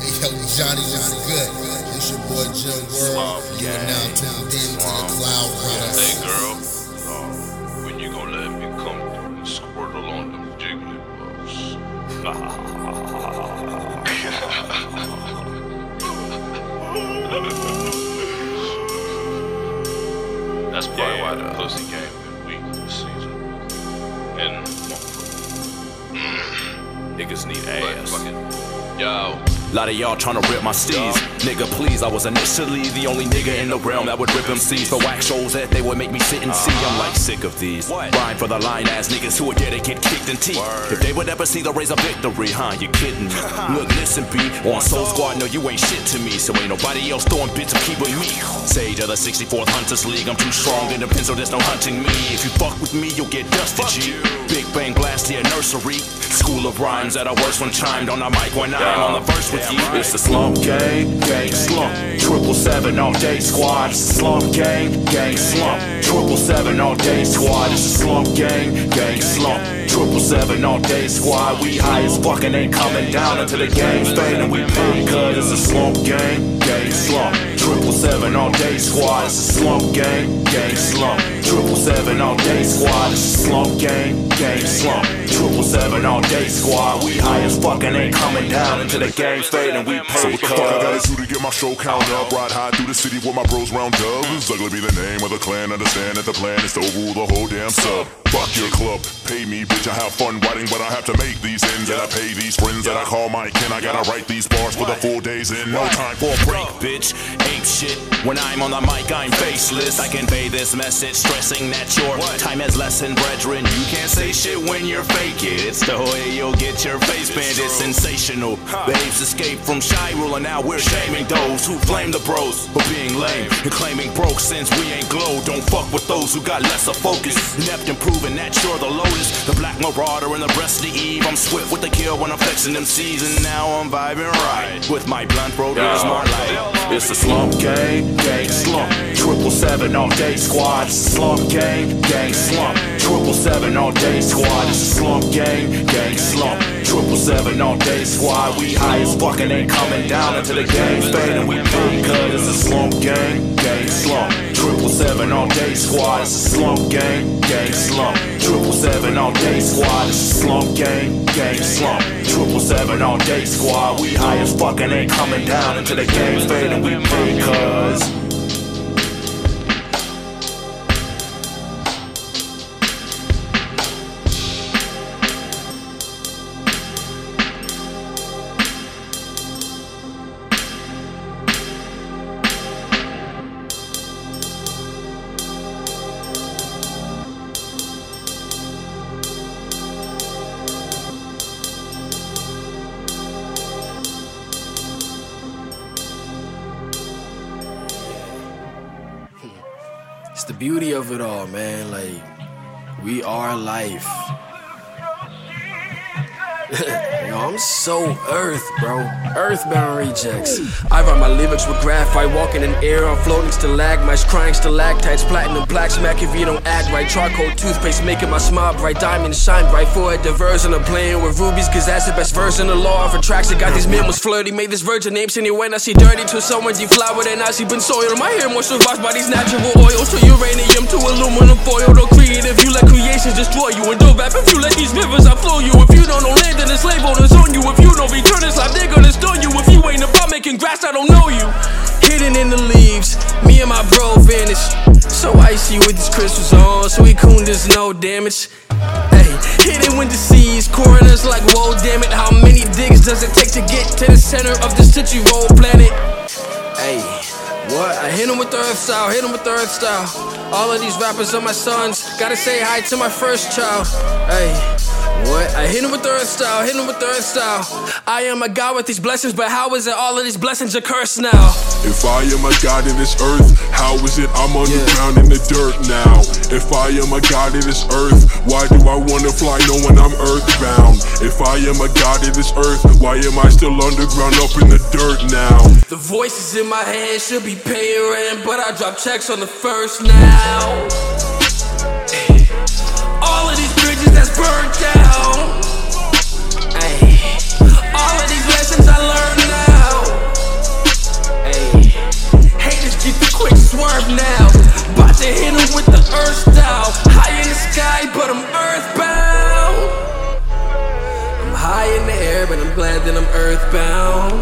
Hey yo, Johnny was good. It's your boy Jim World. You are now tuned in to the Cloud Runners. Hey girl, uh, when you gonna let me come through and squirtle on them jiggly That's probably Yeah. why the pussy game been weak this season. And Niggas need but ass. fucking yo. Lot of y'all tryna rip my steez. Nigga, please, I was initially the only nigga in the realm that would rip MCs for whack shows that they would make me sit and see. I'm like sick of these. Rhyme for the line ass niggas who would get it, get kicked in teeth. If they would ever see the rays of victory, huh? You kidding me? Look, listen, B. On Soul Squad, no, you ain't shit to me. So ain't nobody else throwing bits of keep with me. Sage of the 64th Hunters League, I'm too strong in the pencil, there's no hunting me. If you fuck with me, you'll get dusted, Fuck G. you. Big Bang Blast here, nursery. School of rhymes that a worst when chimed on the mic when I'm on the verse. It's the slump gang, gang slump. Triple seven all day squad. It's the slump gang, gang slump. Triple seven all day squad. It's the slump gang, gang slump. Triple seven all day squad. We high as fucking ain't coming down until the game's fading. We pay cause it's a slump gang, gang slump. Triple seven all day squad. It's a slump gang, gang slump. Triple seven all day squad. Slump game, game slump. Triple seven all day squad. We high as fucking ain't coming down until the game's fading. We So what the fuck I gotta do to get my show count up? Ride high through the city with my bros round up. Ugly be the name of the clan. Understand that the plan is to rule the whole damn sub. Fuck your club, pay me, bitch. I have fun writing, but I have to make these ends. And I pay these friends that I call my kin. I gotta write these bars for the full days in. No time for a break, bitch. Ape shit. When I'm on the mic, I'm faceless. I convey this message, stressing that your time has lessened, brethren. You can't say shit when you're fake it. It's the way you'll get your face banned. It's sensational. Babes escape from shy rule, and now we're shaming those who flame the bros for being lame and claiming broke since we ain't glow. Don't fuck with those who got lesser focus. Inept and proving that you're the lotus, the black marauder and the breast of the eve. I'm swift with the kill when I'm flexing them seas, and now I'm vibing right with my blunt road. Where's my light? It's a slump gang, gang slump. Triple seven all day squad. Slump gang, gang slump. Triple seven all day squad. It's a slump gang, gang slump. Triple seven all day squad. We high as fucking ain't coming down until the game's fading. We pay cause it's a slump gang, gang slump. Triple seven all day squad. It's a slump gang, gang slump. Triple seven all day squad. It's a slump gang, gang slump. Triple seven all day squad. We high as fucking ain't coming down until the game's fading. We pay cause. Are life. I'm so earth, bro. Earthbound rejects. I write my lyrics with graphite, walking in air. I'm floating stalagmites, crying stalactites, platinum black smack if you don't act right. Charcoal toothpaste making my smile bright, diamonds shine bright. For a diversion of playing with rubies, cause that's the best version. The law of attraction got these memos flirty. Made this virgin name singing when I see dirty to someone deflowered and I see been soiled. My hair moisturized by these natural oils. to uranium to aluminum foil. Don't create if you let creations destroy you. And don't rap if you let these rivers outflow you. If you don't know land, then the slave owners on you. If you don't return this life, they're gonna stone you. If you ain't about making grass, I don't know you. Hidden in the leaves, me and my bro vanished. So icy with these crystals on, so we coon there's no damage. Hey, hidden with the seas, coroners like, whoa, damn it. How many digs does it take to get to the center of the city roll planet? Hey, what? I hit him with the earth style, hit him with the earth style. All of these rappers are my sons. Gotta say hi to my first child. Hey, what? I hit him with the earth style, hit him with the earth style. I am a god with these blessings, but how is it all of these blessings are cursed now? If I am a god in this earth, how is it I'm underground in the dirt now? If I am a god in this earth, why do I wanna fly knowing I'm earthbound? If I am a god in this earth, why am I still underground up in the dirt now? The voices in my head should be paying rent, but I drop checks on the first now. burnt down. Ay. All of these lessons I learned now. Ay. Haters get the quick swerve now. About to hit em with the earth style. High in the sky, but I'm earthbound. I'm high in the air, but I'm glad that I'm earthbound.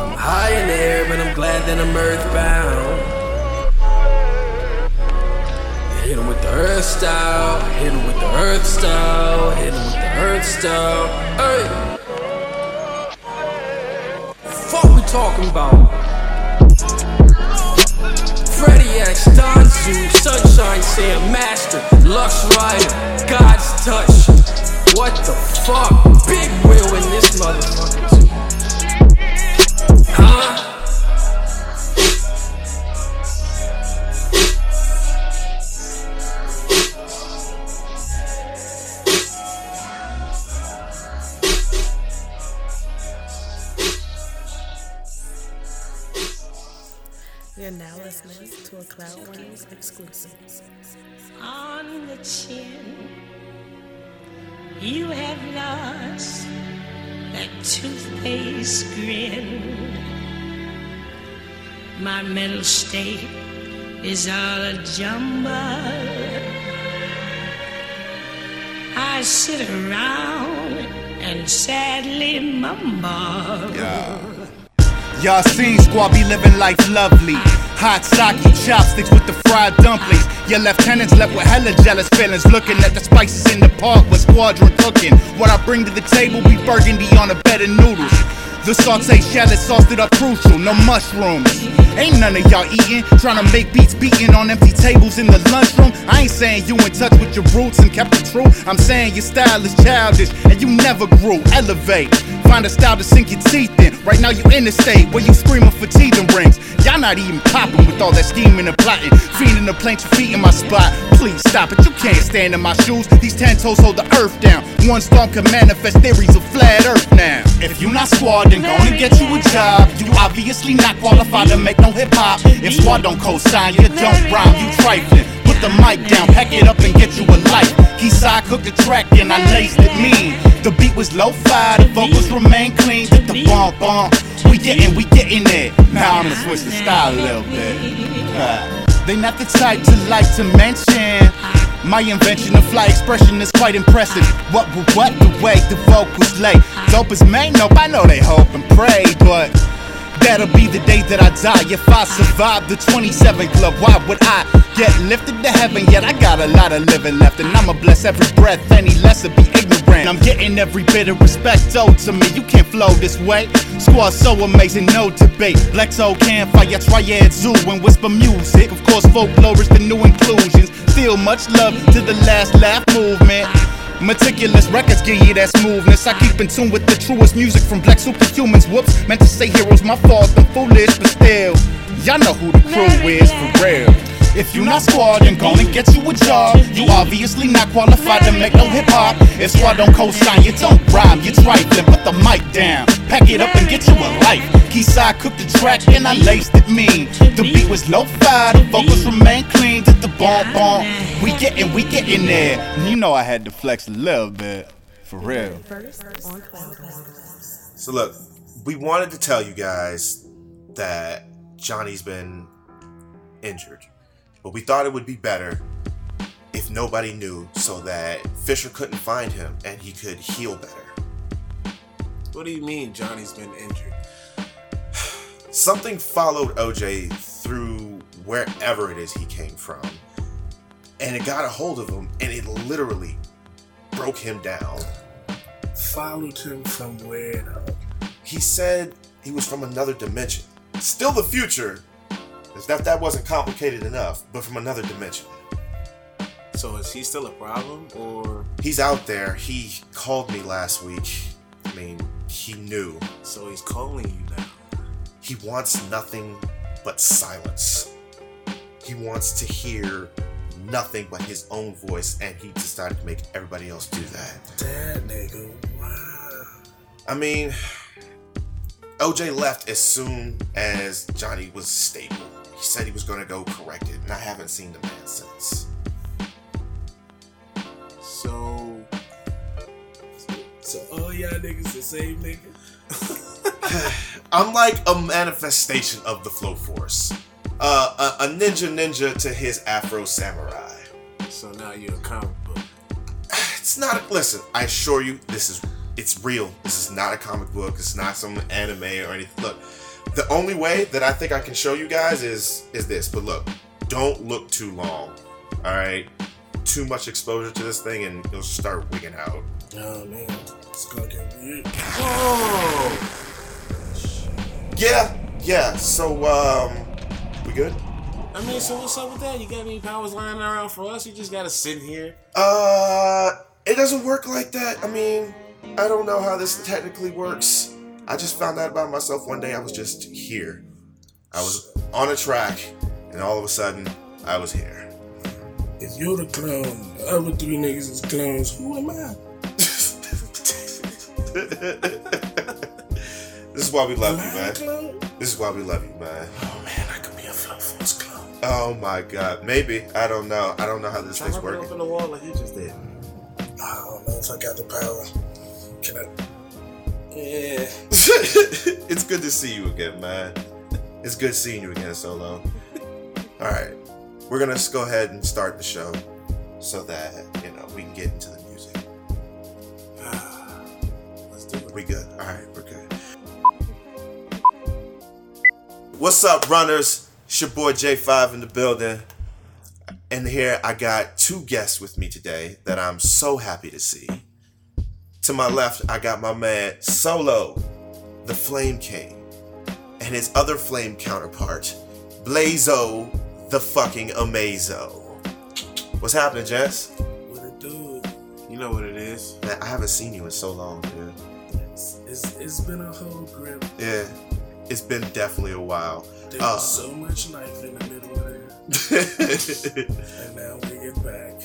I'm high in the air, but I'm glad that I'm earthbound. Hit him with the earth style, hit him with the earth style, hit him with the earth style. Hey! Fuck we talking about? Freddie X, Don Zoo, Sunshine Sam, Master, Lux Rider, God's Touch. What the fuck? Big wheel in this motherfucker. Huh? You're now listening to a Cloud Runners exclusive. on the chin. You have lost that toothpaste grin. My mental state is all a jumble. I sit around and sadly mumble. Y'all seen squad be living life lovely. Hot sake, chopsticks with the fried dumplings. Your lieutenants left with hella jealous feelings. Looking at the spices in the park with squadron cooking. What I bring to the table be burgundy on a bed of noodles. The saute shallot sauced it up crucial, no mushrooms. Ain't none of y'all eating, trying to make beats beating on empty tables in the lunchroom. I ain't saying you in touch with your roots and kept it true. I'm saying your style is childish and you never grew. Elevate, find a style to sink your teeth in. Right now you in the state where you screaming for teething rings. Y'all not even popping with all that scheming and plotting. Feeding the your feet in my spot. Please stop it, you can't stand in my shoes. These ten toes hold the earth down. One storm can manifest theories of flat earth now. If you not squad, then go and get you a job. You obviously not qualified to make no hip hop. If squad don't co-sign, you don't rhyme, you trifling. The mic down, pack it up and get you a light. He side cooked the track and I laced it mean. The beat was low-fi, the vocals remain clean. Did the bomb bomb. We getting, we getting it. Now I'ma switch the style a little bit. Uh, They not the type to like to mention. My invention of fly expression is quite impressive. What, what, the way the vocals lay. Dope as man, nope, I know they hope and pray, but that'll be the day that I die. If I survive the 27 club, why would I get lifted to heaven? Yet I got a lot of living left, and I'ma bless every breath, any lesser be ignorant. I'm getting every bit of respect owed to me. You can't flow this way. Squad so amazing, no debate. Lexo campfire, triad zoo, and whisper music. Of course, folklore is the new inclusions. Still much love to the last laugh movement. Meticulous records give you that smoothness. I keep in tune with the truest music from black superhumans. Whoops, meant to say heroes, my fault, I'm foolish, but still, y'all know who the crew is for real. If you not squad, then go and get you a job. You obviously not qualified to make no hip hop. If squad don't co-sign, you don't rhyme, you trifling. Put the mic down, pack it up and get you a life. Keyside cooked the track and I laced it mean. The beat was low-fi, the vocals remain clean. Did the bomb bomb. We getting, we getting there. You know I had to flex a little bit, for real. So look, we wanted to tell you guys that Johnny's been injured, but we thought it would be better if nobody knew so that Fisher couldn't find him and he could heal better. What do you mean Johnny's been injured? Something followed OJ through wherever it is he came from, and it got a hold of him, and it literally broke him down. Followed him from where though? He said he was from another dimension. Still the future. As if that wasn't complicated enough, but from another dimension. So is he still a problem or He's out there. He called me last week. I mean, he knew. so he's calling you now? He wants nothing but silence. He wants to hear nothing but his own voice, and he decided to make everybody else do that. That nigga, wow. I mean, OJ left as soon as Johnny was stable. He said he was going to go correct it, and I haven't seen the man since. So So all y'all niggas the same nigga? I'm like a manifestation of the flow force. Uh, a, a ninja ninja to his Afro samurai. So now you're a comic book. It's not. A listen, I assure you, this is It's real. This is not a comic book. It's not some anime or anything. Look, the only way that I think I can show you guys is is this. But look, don't look too long. All right, too much exposure to this thing and it'll start wigging out. Oh man, it's gonna get weird. Oh. Yeah, yeah. So um, we good? I mean, so what's up with that? You got any powers lying around for us? You just gotta sit here. Uh, it doesn't work like that. I mean, I don't know how this technically works. I just found out about myself one day. I was just here. I was on a track, and all of a sudden, I was here. If you're the clone, the other three niggas is clones. Who am I? This is why we love you, man. This is why we love you, man. Oh man, I could be a Flow Force clone. Oh my god. Maybe. I don't know. I don't know how this Try thing's to rip it working. open the wall like he just did. I don't know if I got the power. Can I? Yeah. it's good to see you again, man. It's good seeing you again, Solo. Alright. We're gonna go ahead and start the show so that, you know, we can get into the music. Let's do it. We good. Alright, we're good. What's up, runners? It's your boy J5 in the building. And here I got two guests with me today that I'm so happy to see. To my left, I got my man Solo, the Flame King, and his other flame counterpart, Blazo, the fucking Amazo. What's happening, Jess? What it do? You know what it is. Man, I haven't seen you in so long, dude. It's, it's, it's been a whole grip. Yeah, it's been definitely a while. There Uh, was so much life in the middle of there. and And now we get back.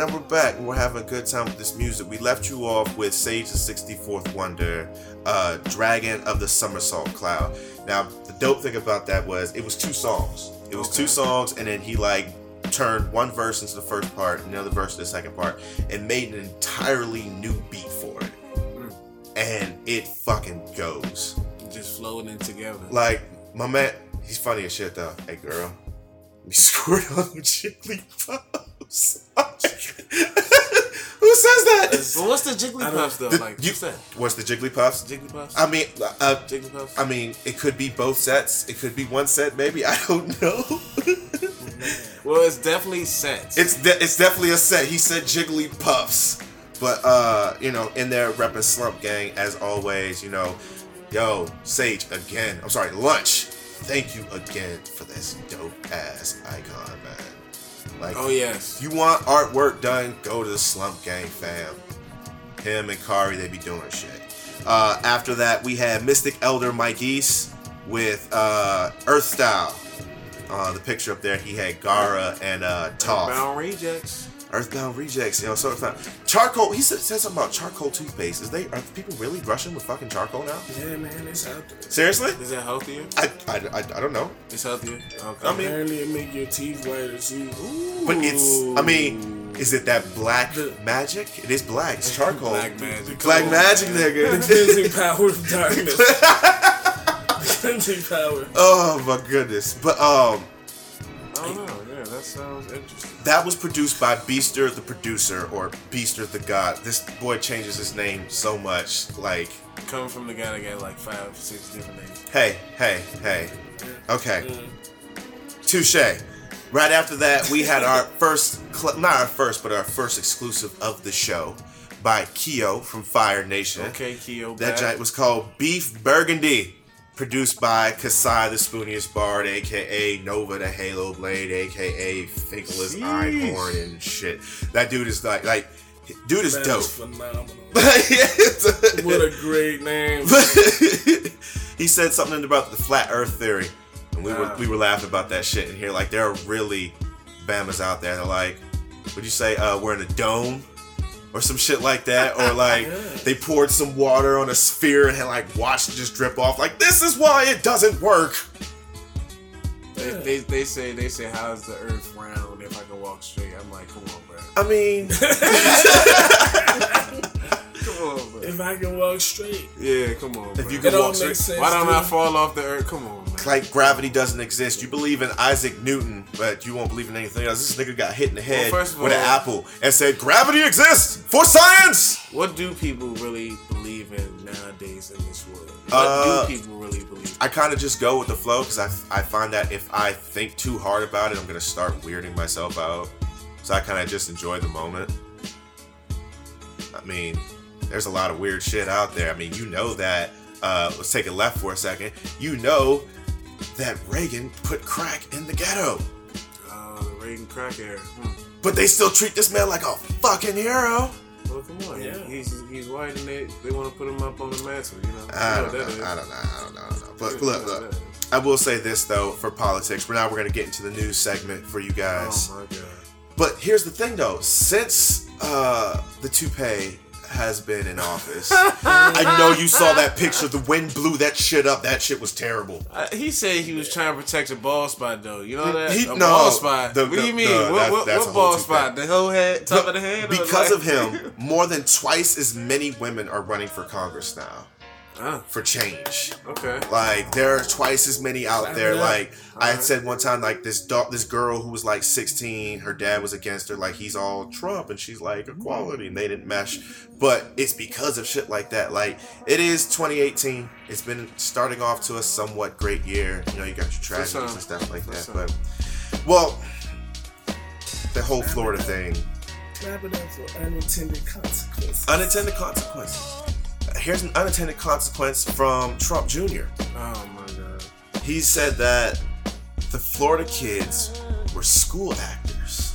Then we're back and we're having a good time with this music. We left you off with Sage the 64th Wonder, uh, Dragon of the Somersault Cloud. Now, the dope thing about that was it was two songs. It was two songs, and then he like turned one verse into the first part another verse to the second part and made an entirely new beat for it. And it fucking goes. Just flowing in together. Like, my man, he's funny as shit though. Hey girl, we scored on the Jigglypuffs. Who says that? But what's the Jigglypuffs though? The- like, you- what's that? What's the Jigglypuffs? Jigglypuffs? I mean, uh, Jigglypuffs? I mean, it could be both sets. It could be one set, maybe. I don't know. Well, it's definitely sets. it's de- it's definitely a set. He said Jigglypuffs, but uh, you know, in there repping Slump Gang as always. You know, yo, Sage again. I'm sorry, Lunxch. Thank you again for this dope ass icon, man. Like, Oh, yes. If you want artwork done, go to the Slump Gang fam. Him and Kari, they be doing shit. Uh, after that, we had Mystic Elder Maikis with uh, Earth Style. Uh, the picture up there, he had Gaara and uh, Toph. Bound rejects. Earthbound Rejects, you know, so it's not charcoal. He said, said something about charcoal toothpaste. Is they are people really brushing with fucking charcoal now? Yeah, man, it's out there. Seriously? Is that healthier? I, I, I, I don't know. It's healthier. Okay. I mean- Apparently, it make your teeth whiter too. But it's, I mean, is it that black magic? It is black. It's charcoal. Black magic. Black Come on, magic, man. The nigga. cleansing power of darkness. cleansing power. oh my goodness. But um, I don't know. That sounds interesting. that was produced by Beaster the producer or Beaster the god. This boy changes his name so much. Like, Coming from the guy that got like five, six different names. hey, hey, hey. Okay. Touche. Right after that, we had our first, not our first, but our first exclusive of the show by Kyo from Fire Nation. Okay, Kyo. That back. giant was called Beef Burgundy, produced by Kisai the Spooniest Bard, aka Nova the Halo Blade, aka Finkeless Sheesh. Einhorn and shit. That dude is like, like, dude is That dope. is phenomenal. What a great name. he said something about the flat Earth theory, and we were Ah. we were laughing about that shit. in here, like, there are really Bamas out there. They're like, would you say uh, we're in a dome? Or some shit like that, or like they poured some water on a sphere and had like watched it just drip off. Like this is why it doesn't work. They, they, they say they say how's the Earth round if I can walk straight? I'm like, come on, bro. I mean, Come on, bro. If I can walk straight. Yeah, come on. Bro. If you can all walk straight. Why don't I fall off the Earth? Come on, man. Like gravity doesn't exist. You believe in Isaac Newton, but you won't believe in anything else. This nigga got hit in the head Well, with an apple and said gravity exists for science. What do people really believe in nowadays in this world? What Uh, do people really believe? I kind of just go with the flow because I, I find that if I think too hard about it, I'm gonna start weirding myself out. So I kind of just enjoy the moment. I mean, there's a lot of weird shit out there. I mean, you know that. Uh, let's take it left for a second. You know that Reagan put crack in the ghetto, Uh, the Reagan crack era. Hmm. but they still treat this man like a fucking hero. Well, come on. Yeah. He's he's white and they, they want to put him up on the mantle, you know? I don't know know. what that is. I don't know. I don't know. I don't know. But You look, look. what that is. I will say this though for politics. We're now we're gonna get into the news segment for you guys. Oh my god. But here's the thing though, since uh the toupee has been in office, I know you saw that picture. The wind blew that shit up. That shit was terrible. Uh, he said he was trying to protect a ball spot though. You know that? He- a no, bald spot. the- what do you mean? no, what what, what bald spot? The whole head, top of the head. Because like- of him, more than twice as many women are running for Congress now Ah, for change. okay. Like there are twice as many out Clap there. it up. Like I had Alright. said one time, like this dog, this girl who was like 16, her dad was against her. Like he's all Trump, and she's like equality, and they didn't mesh. But it's because of shit like that. Like it is 2018. It's been starting off to a somewhat great year. You know, you got your tragedies and stuff like that. But well, the whole Florida thing, Clap it up for unintended consequences. unintended consequences. Here's an unintended consequence from Trump Jr. Oh my god. he said that the Florida kids were school actors.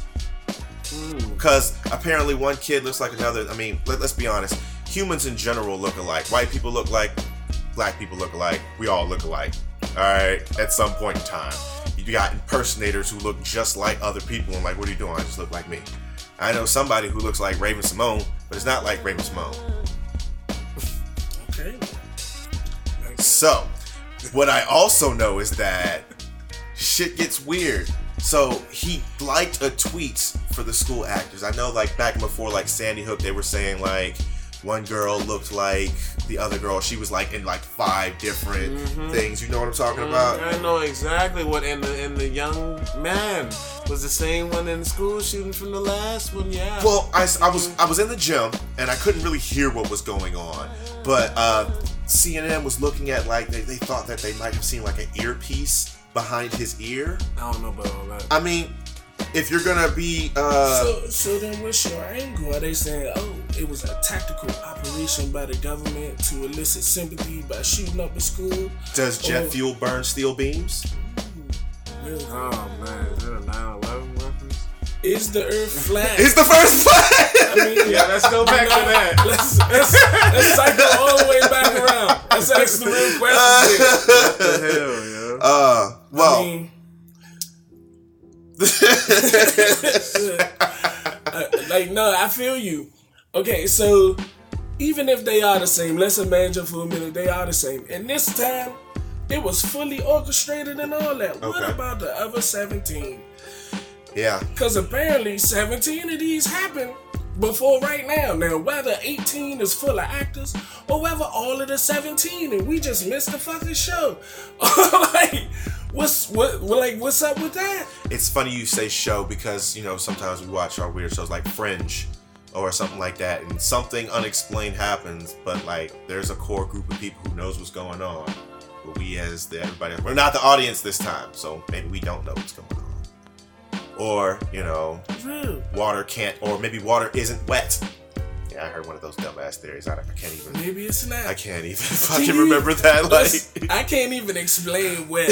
Hmm. Because apparently one kid looks like another. I mean, let, us be honest. Humans in general look alike. White people look alike. Black people look alike. We all look alike. All right. At some point in time, you got impersonators who look just like other people and like, what are you doing? I just look like me. I know somebody who looks like Raven-Symoné, but it's not like Raven-Symoné. So, what I also know is that shit gets weird. So he liked a tweet for the school actors. I know, like back before, like Sandy Hook, they were saying like one girl looked like the other girl. She was like in like five different mm-hmm. things. You know what I'm talking mm, about? I know exactly what. And the and the young man was the same one in the school shooting from the last one. Yeah. Well, I, I was mm-hmm. I was in the gym and I couldn't really hear what was going on, but uh, CNN was looking at like they, they thought that they might have seen like an earpiece behind his ear. I don't know about all that. I mean, if you're gonna be uh, So, so then what's your angle? Are they saying, oh, it was a tactical operation by the government to elicit sympathy by shooting up a school? does jet or- fuel burn steel beams? Really? Oh man, is that a 9/11 reference? Is the earth flat? It's the first I mean, Yeah, let's go back to that. Let's, let's, let's cycle all the way back around. Let's ask the real questions here. What the hell, yo? Uh, well, I mean, uh, like no, I feel you. Okay, so even if they are the same, let's imagine for a minute they are the same. And this time, it was fully orchestrated and all that. What about the other 17? yeah, Because apparently 17 of these happened before right now. Now, whether 18 is full of actors or whether all of the 17 and we just missed the fucking show. like, what's what, what like what's up with that? it's funny you say show because you know sometimes we watch our weird shows like Fringe or something like that, and something unexplained happens, but like there's a core group of people who knows what's going on. But we, as the everybody, we're not the audience this time, so maybe we don't know what's going on. Or you know, Real. water can't, or maybe water isn't wet. Yeah, I heard one of those dumbass theories. I, I can't even. Maybe it's not. I can't even fucking remember that. Like, I can't even explain what.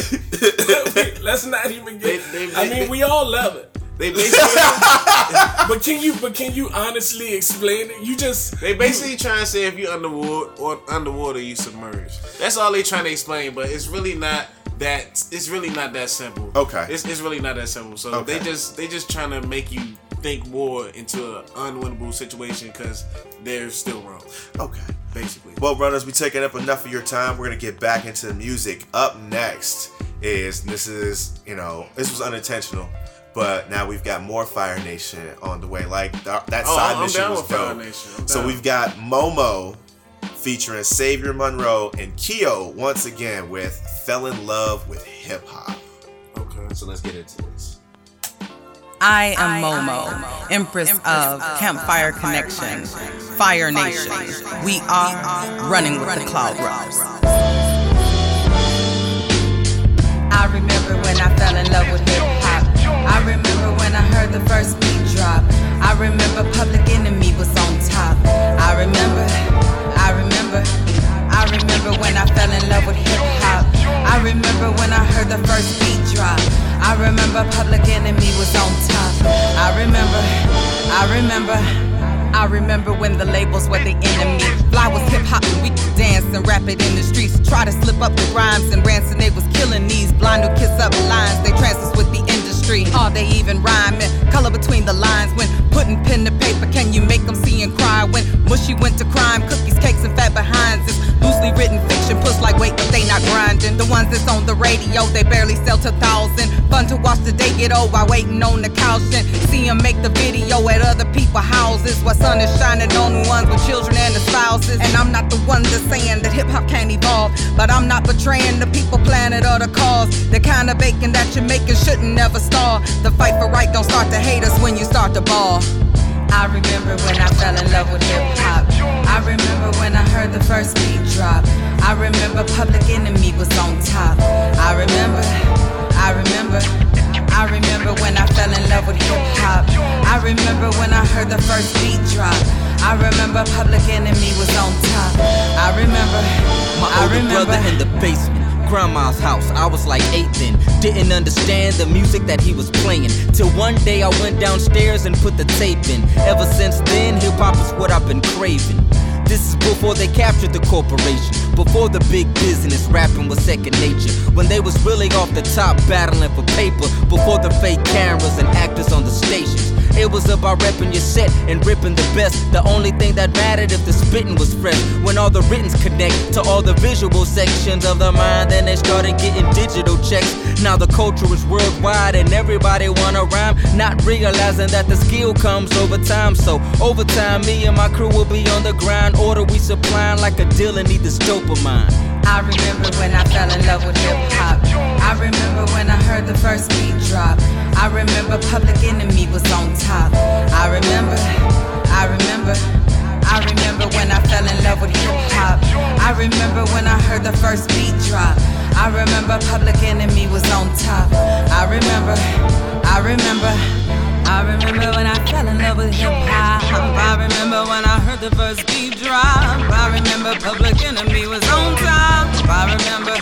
Let's not even get. They- they- I they- mean, we all love it. They basically But can you? But can you honestly explain it? You just. they basically trying to say if you underwater or underwater you submerge. That's all they trying to explain, but it's really not that. It's really not that simple. Okay. It's, it's really not that simple. So Okay. they just they just trying to make you think more into an unwinnable situation because they're still wrong. okay. Basically. Well, runners, we taking up enough of your time. We're gonna get back into the music. Up next is this is you know this was unintentional, but now we've got more Fire Nation on the way. Like th- that Oh, side I'm mission down was with Fire dope. So down. we've got Momo featuring Savior Monroe and Kyo once again with Fell in Love with Hip Hop. Okay. So let's get into this. I am Momo, Empress of Campfire Connection, Fire Nation. We are running with the Cloud Rose. I remember when I fell in love with hip hop. I remember when I heard the first beat drop. I remember Public Enemy was on top. I remember, I I remember when I fell in love with hip hop. I remember when I heard the first beat drop. I remember Public Enemy was on top. I remember, I remember. I remember when the labels were the enemy. Fly was hip hop and we could dance and rap it in the streets. Try to slip up the rhymes and Ransom they was killing these blind who kiss up lines. They trances with the industry. Are they even rhyming? Color between the lines when putting pen to paper. Can you mushy went to crime? Cookies, cakes, and fat behinds. It's loosely written fiction. Push like weight, but they not grinding. The ones that's on the radio, they barely sell to thousand. Fun to watch the day get old while waiting on the couch and see 'em make the video at other people's houses. While sun is shining on the ones with children and the spouses. And I'm not the one that's saying that hip hop can't evolve, but I'm not betraying the people, planet, or the cause. The kind of bacon that you're making shouldn't never stall. The fight for right don't start to hate us when you start to ball. I remember when I fell in love with hip hop. I remember when I heard the first beat drop. I remember Public Enemy was on top. I remember, I remember, I remember when I fell in love with hip hop. I remember when I heard the first beat drop. I remember Public Enemy was on top. I remember, My I older remember. brother in the basement. Grandma's house, I was like eight then. Didn't understand the music that he was playing. Till one day I went downstairs and put the tape in. Ever since then, hip hop is what I've been craving. This is before they captured the corporation. Before the big business, rapping was second nature. When they was really off the top, battling for paper. Before the fake cameras and actors on the stations. It was about repping your set and ripping the best. The only thing that mattered if the spitting was fresh. When all the writtens connect to all the visual sections of the mind, then they started getting digital checks. Now the culture is worldwide and everybody wanna rhyme, not realizing that the skill comes over time. So over time, me and my crew will be on the grind. Order we supplying like a dealer need this dopamine. I remember when I fell in love with hip hop. I remember when I heard the first beat drop. I remember Public Enemy was on top. I remember, I remember, I remember when I fell in love with hip hop. I remember when I heard the first beat drop. I remember Public Enemy was on top. I remember, I remember. I remember when I fell in love with hip hop. I remember when I heard the first beat drop. I remember Public Enemy was on top. I remember,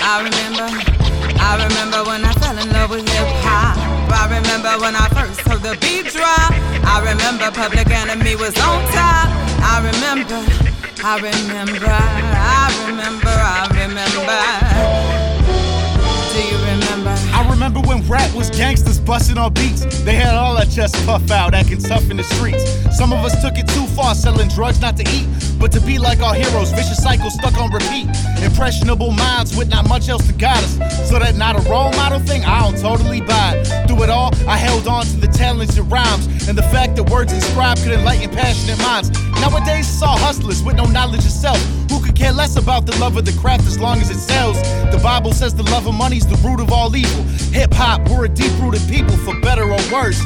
I remember, I remember when I fell in love with hip hop. I remember when I first heard the beat drop. I remember Public Enemy was on top. I remember, I remember, I remember, I remember. Do you remember? I remember when rap was gangsters busting on beats. They had all our chest puff out, acting tough in the streets. Some of us took it too far, selling drugs not to eat, but to be like our heroes. Vicious cycle stuck on repeat. Impressionable minds with not much else to guide us. So that not a role model thing, I don't totally buy it. Through it all, I held on to the talents and rhymes, and the fact that words inscribed could enlighten passionate minds. Nowadays, it's all hustlers with no knowledge of self. Who could care less about the love of the craft as long as it sells? The Bible says the love of money's the root of all evil. Hip hop, we're a deep rooted people for better or worse.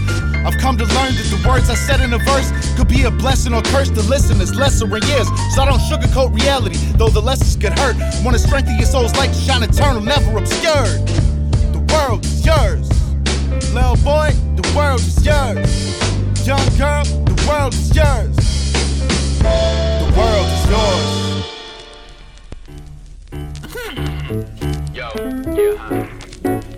I've come to learn that the words I said in a verse could be a blessing or curse to listeners lesser in years. So I don't sugarcoat reality, though the lessons could hurt. Wanna strengthen your soul's light to shine eternal, never obscured. The world is yours. Little boy, the world is yours. Young girl, the world is yours. The world is yours. Yo, yeah?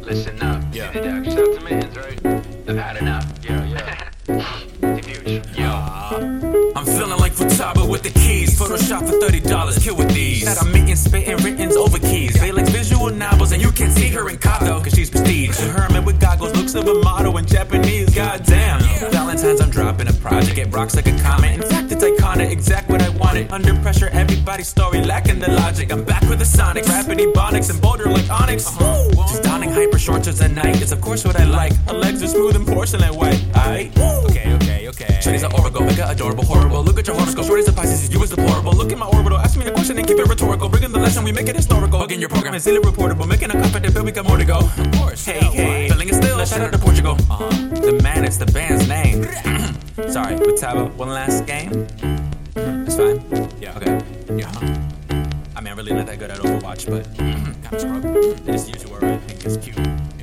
Listen up. Yeah. Out to mans, right? I've had enough. Yeah, yeah. Yo. I'm feeling like Futaba with the keys. Photoshop for thirty dollars. Kill with these. That I'm meeting, spitting writtens over keys. They like visual novels, and you can't see her in Kato, cause she's prestige. A hermit with goggles, looks of a model in Japanese. Goddamn. Valentine's, I'm dropping a project. It rocks like a comet. In fact, it's iconic. Exact what I wanted. Under pressure, everybody's story lacking the logic. I'm back with the sonic, rapid ebonics, and bolder like onyx. Uh-huh. Just donning hyper shorts at night. It's of course what I like. Her legs are smooth and porcelain white. Aight. Okay, okay. Okay, okay. Shorty's an oracle, make her adorable, horrible. Look at your horoscope. Shorty's a Pisces, you is deplorable. Look at my orbital. Ask me the question and keep it rhetorical. Bringing the lesson, we make it historical. Again, your program is silly reportable. Making a confident bill, we got more to go. Of course. Hey, hey. Filling it still. Let's Shout out to Portugal. Uh-huh. The man, it's the band's name. Sorry, Gustavo. One last game. It's fine. Yeah. Okay. Yeah. I mean, I'm really not that good at Overwatch, but kind of struggle. They just a word I think is cute.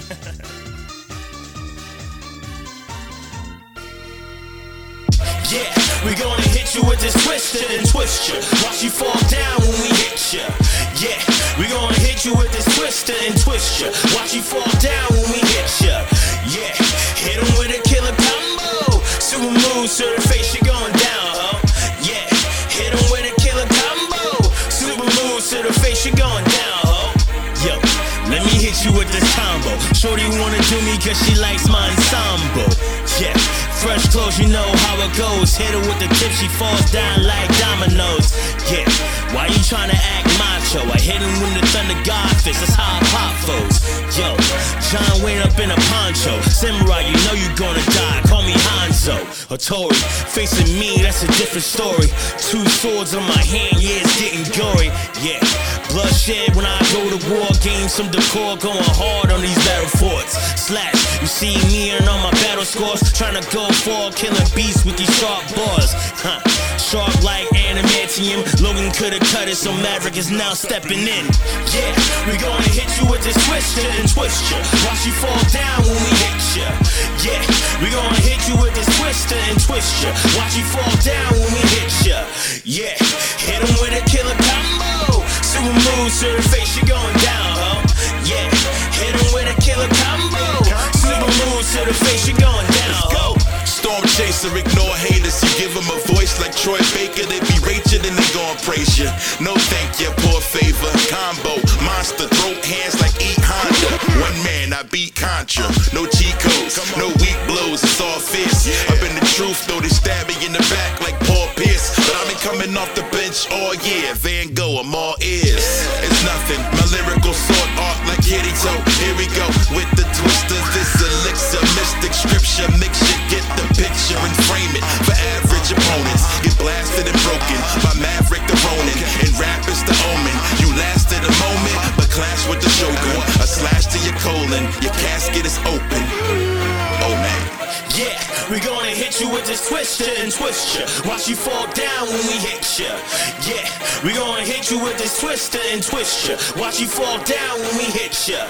Yeah, we gonna hit you with this twister and twist you. Watch you fall down when we hit you. Yeah, we gonna hit you with this twister and twist you. Watch you fall down when we hit you. Yeah, hit 'em with a killer combo. Super move to the face, You're going down, ho. Yeah, hit 'em with a killer combo. Super move to the face, you going down, hit you with this combo. Shorty wanna do me cause she likes my ensemble. Yeah, fresh clothes, you know how it goes. Hit her with the tip, she falls down like dominoes. Yeah, why you tryna act macho? I hit him with the thunder god fist, that's how I pop foes. Yo, John Wayne up in a poncho. Samurai, you know you gonna die. Call me Hanzo. Hattori, facing me, that's a different story. Two swords on my hand, yeah, it's getting gory. Yeah, bloodshed when I go to war. Gain some decor, going hard on these battle forts. Slash, you see me and all my battle scores. Tryna go for killing beasts with these sharp bars. Huh. Sharp like adamantium. Logan could've cut it, so Maverick is now stepping in. Yeah, we gonna hit you with this twister and twist ya. Watch you fall down when we hit ya. Yeah, we gonna hit you with this twister and twist ya. Watch you fall down when we hit ya. Yeah, hit 'em with a killer combo. Super moves to the face, you going down, ho. Yeah, hit 'em with a killer combo. Super moves to the face, you going down, ho. Storm chaser, ignore haters. You give them a voice like Troy Baker, they be raging and they gon' praise you. No thank you, poor favor. Combo, monster, throat hands like eat Honda. One man, I beat Contra. No cheat codes, no weak blows, it's all fierce. Up in the truth, though, they stab me in the back like Paul Pierce. But I've been coming off the bench all year. Van Gogh, I'm all ears. It's nothing, my lyrical sword art like Kirito. Here we go with the twister, this elixir, mystic scripture. Mix you get the picture and frame it for average opponents. Get blasted and broken by Maverick the Ronin. And rap is the omen. You lasted a moment, but clash with the Shogun. A slash to your colon, your casket is open. Oh man. Yeah, we gonna hit you with this twister and twist ya. Watch you fall down when we hit ya. Yeah, we gonna hit you with this twister and twist ya. Watch you fall down when we hit ya.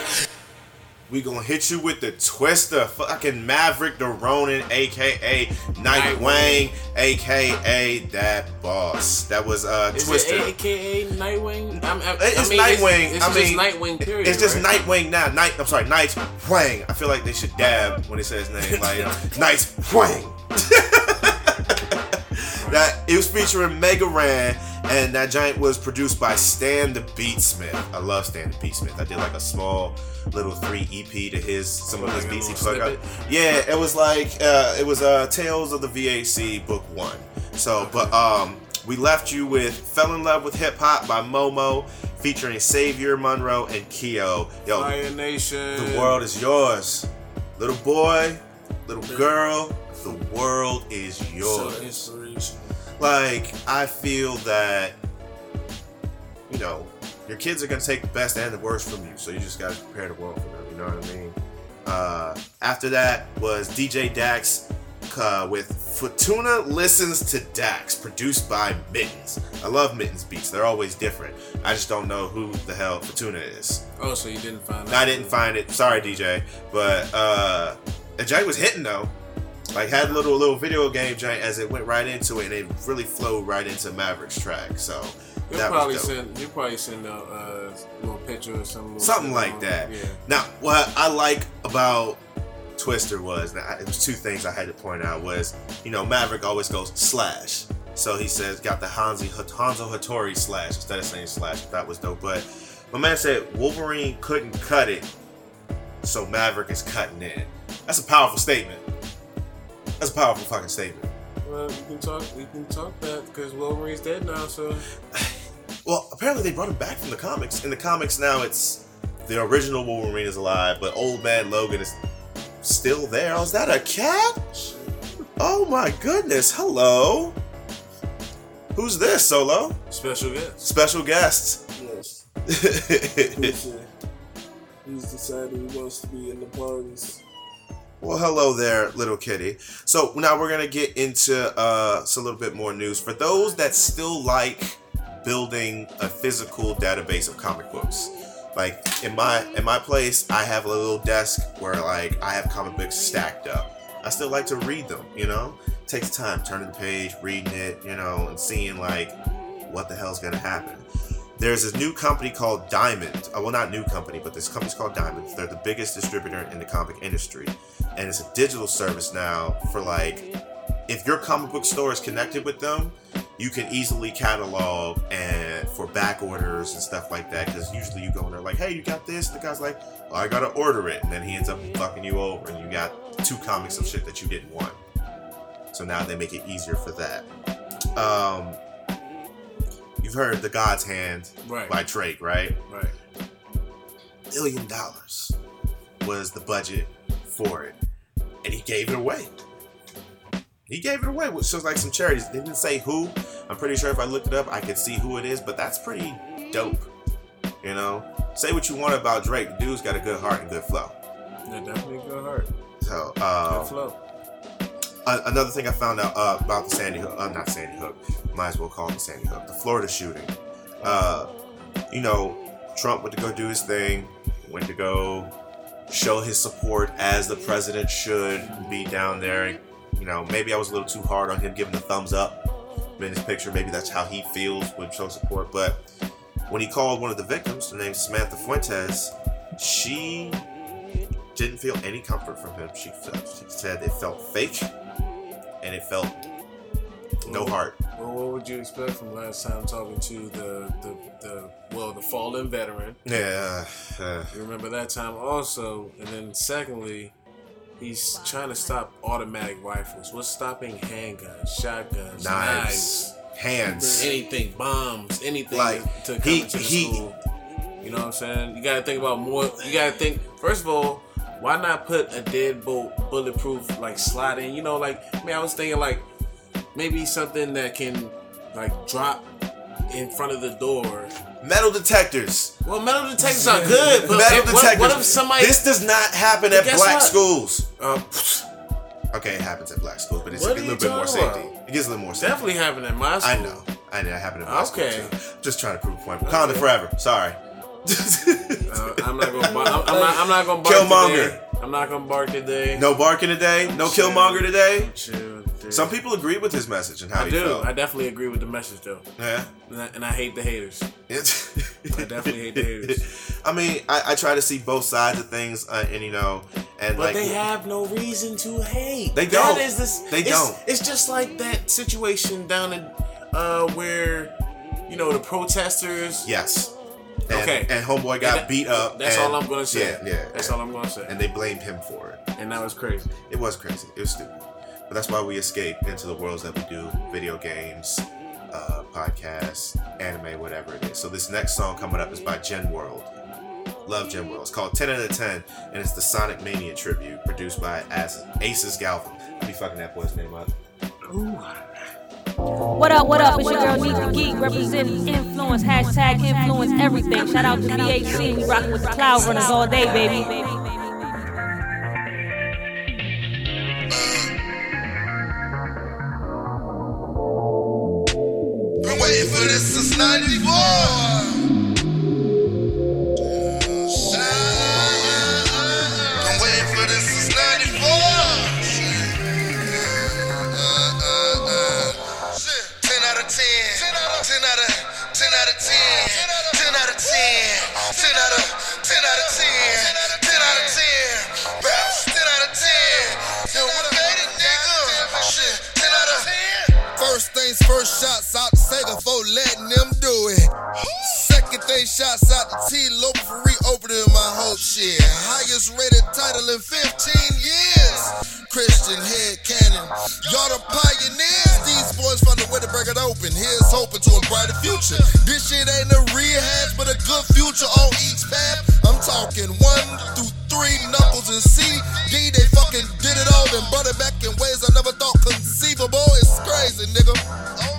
We gonna hit you with the twister, fucking Maverick the Ronin, aka Nightwing, aka that boss. That was uh Is Twister. it AKA Nightwing? I'm, I, It's I mean, Nightwing. It's, it's I just mean, Nightwing. Period. It's just right? Nightwing now. Night. I'm sorry, Nightwing. I feel like they should dab when they say his name, like Nightwing. that it was featuring Mega Ran, and that giant was produced by Stan the Beatsmith. I love Stan the Beatsmith. I did like a small little three EP to his some of his beats he out. Yeah, it was like uh, it was uh, Tales of the VAC Book One. So, but um, we left you with "Fell in Love with Hip Hop" by Momo, featuring Savior Monroe and Kyo. Yo, Fire Nation. the world is yours, little boy, little girl. The world is So yours. inspirational. Like I feel that you know your kids are gonna take the best and the worst from you, so you just gotta prepare the world for them. You know what I mean? Uh, after that was DJ Dax uh, with Futaba Listens to Dax, produced by Mittens. I love Mittens beats; they're always different. I just don't know who the hell Futaba is. Oh, so you didn't find out? I didn't find it. Sorry, DJ, but uh, joint was hitting though. Like had a little little video game joint as it went right into it, and it really flowed right into Maverick's track. So You'll probably send. You probably send a uh, little picture or something. something like that. Now, what I like about Twister was now, it was two things I had to point out was you know Maverick always goes slash, so he says got the Hanzi Hanzo Hattori slash instead of saying slash. That was dope. But my man said Wolverine couldn't cut it, so Maverick is cutting in. That's a powerful statement. That's a powerful fucking statement. Well, we can talk. We can talk that because Wolverine's dead now. So Well, apparently they brought him back from the comics. In the comics now, it's the original Wolverine is alive, but Old Man Logan is still there. Oh, is that a cat? Oh my goodness! Hello. Who's this, Solo? Special guest. Special guest. Yes. He's decided he wants to be in the parties. Well, hello there, little kitty. So now we're gonna get into uh, a little bit more news for those that still like building a physical database of comic books. Like in my in my place, I have a little desk where like I have comic books stacked up. I still like to read them. You know, takes time turning the page, reading it, you know, and seeing like what the hell's gonna happen. There's this new company called Diamond. Uh, well, not new company, but this company's called Diamond. They're the biggest distributor in the comic industry, and it's a digital service now for like, if your comic book store is connected with them, you can easily catalog and for back orders and stuff like that. Because usually you go in there like, hey, you got this. The guy's like, oh, I gotta order it, and then he ends up fucking you over, and you got two comics of shit that you didn't want. So now they make it easier for that. Um, you've heard The God's Hand Right. by Drake, right? Right. Billion dollars was the budget for it, and he gave it away. He gave it away, which shows like some charities. They didn't say who. I'm pretty sure if I looked it up, I could see who it is, but that's pretty dope. You know, say what you want about Drake. The dude's got a good heart and good flow. Yeah, definitely a good heart. So, uh, Good flow. A- another thing I found out uh, about the Sandy Hook, uh, not Sandy Hook, might as well call it Sandy Hook, the Florida shooting. Uh, you know, Trump went to go do his thing, went to go show his support as the president should be down there. You know, maybe I was a little too hard on him giving the thumbs up in his picture. Maybe that's how he feels would show support. But when he called one of the victims, named Samantha Fuentes, she didn't feel any comfort from him. She felt, she said it felt fake and it felt no heart. Well, what would you expect from last time talking to the the, the well the fallen veteran? Yeah. Uh, You remember that time also, and then secondly, he's trying to stop automatic rifles. What's stopping handguns, shotguns, Knives, knives, hands. anything, bombs, anything Like, to come he- into the he- school? You know what I'm saying? You gotta think about more. You gotta think first of all. Why not put a deadbolt bulletproof like slide in? You know, like man, I was thinking like maybe something that can like drop in front of the door. Metal detectors. Well, metal detectors are good, but Metal if- detectors. what if somebody- This does not happen at black what? schools. Uh, okay, it happens at black schools, but it's a little bit more safety. about? It gets a little more safety. Definitely happened at my school. I know. I know. It happened at my Okay. school too. Just trying to prove a point. Wakanda forever. Sorry. I'm not gonna. Bar- I'm, I'm not. I'm not gonna bark Killmonger. today. I'm not gonna bark today. No barking today. No Killmonger today. Chill. Some people agree with his message and how I he do. felt. I definitely agree with the message though. Yeah. And I, and I hate the haters. I definitely hate the haters. I mean, I, I try to see both sides of things, uh, and you know, and But like they have no reason to hate. They don't. is this. They it's- don't. It's just like that situation down in uh, where you know the protesters. Yes. And, Okay. And homeboy got And that- beat up. That's and- all I'm gonna say. Yeah, yeah. That's yeah. all I'm gonna say. And they blamed him for it. And that was crazy. It was crazy. It was stupid. But that's why we escape into the worlds that we do: video games, uh, podcasts, anime, whatever it is. So this next song coming up is by Gen World. Love Gen World. It's called 10 out of 10, and it's the Sonic Mania tribute produced by As- Asis Galvin. Let me fucking that boy's name up. What up, what up? It's your girl Neat the Geek representing influence, hashtag influence everything. Shout out to BHC, we rocking with the Cloud Runners all day, baby. Out of 10 out of 10. 10 out of 10. Bounce 10 out of 10. Yo, what made it, nigga? Shit, 10 out of 10. First things first, shots out to Sega for letting them do it. Second thing, shots out to T Lo for reopening whole shit. Highest rated title in 15 years. Christian Headcannon. Y'all the pioneers. These boys found a way to break it open. Here's hoping to a brighter future. This shit ain't a rehash, but a good future on each path. I'm talking one through three knuckles and C. D, they fucking did it all, then brought it back in ways I never thought conceivable. It's crazy, nigga.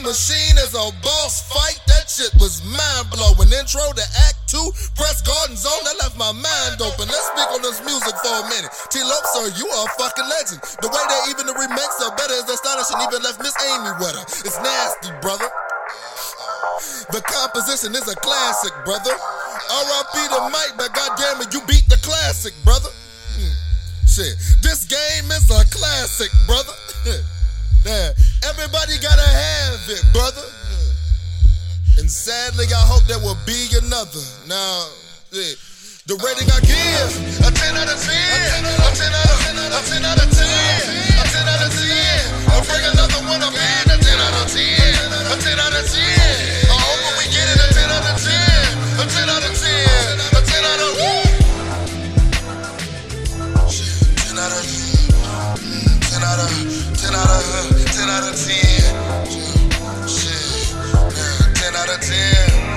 Mean machine is a boss fight. That shit was mind blowing. Intro to Act 2, press garden zone. That left my mind open. Let's speak on this music for a minute. T Lope, sir, you are a fucking legend. The way that even the remakes are better is astonishing. Even left Miss Amy wetter. It's nasty, brother. The composition is a classic, brother. R.I.P. the mic, but goddamn it, you beat the classic, brother. Hmm. Shit, this game is a classic, brother. Yeah. Everybody gotta have it, brother. And sadly, I hope there will be another. Now, yeah. the rating I give, a 10 out of 10, a 10 out of 10, a 10 out of 10, a 10 out of 10. I'll bring another one up in, a 10 out of 10, a 10 out of 10. I hope when we get it, a 10 out of 10, a 10 out of 10, a 10 out of 10. 10, 10 out of 10 out of 10 out of 10. Shit, yeah, 10 out of 10.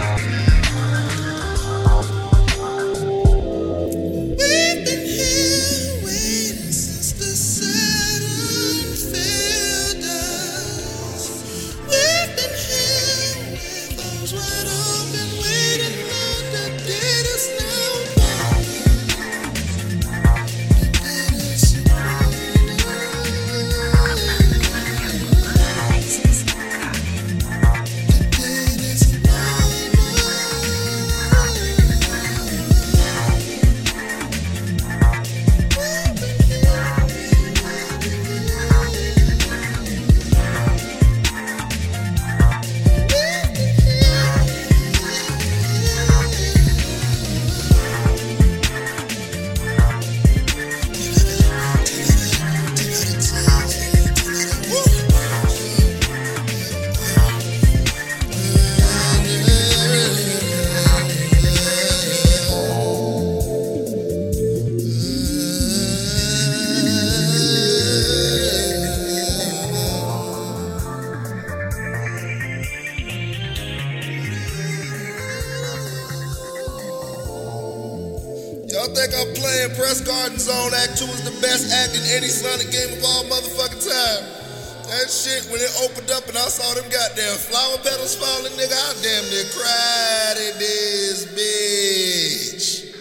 Shit, when it opened up and I saw them goddamn flower petals falling, nigga, I damn near cried in this bitch.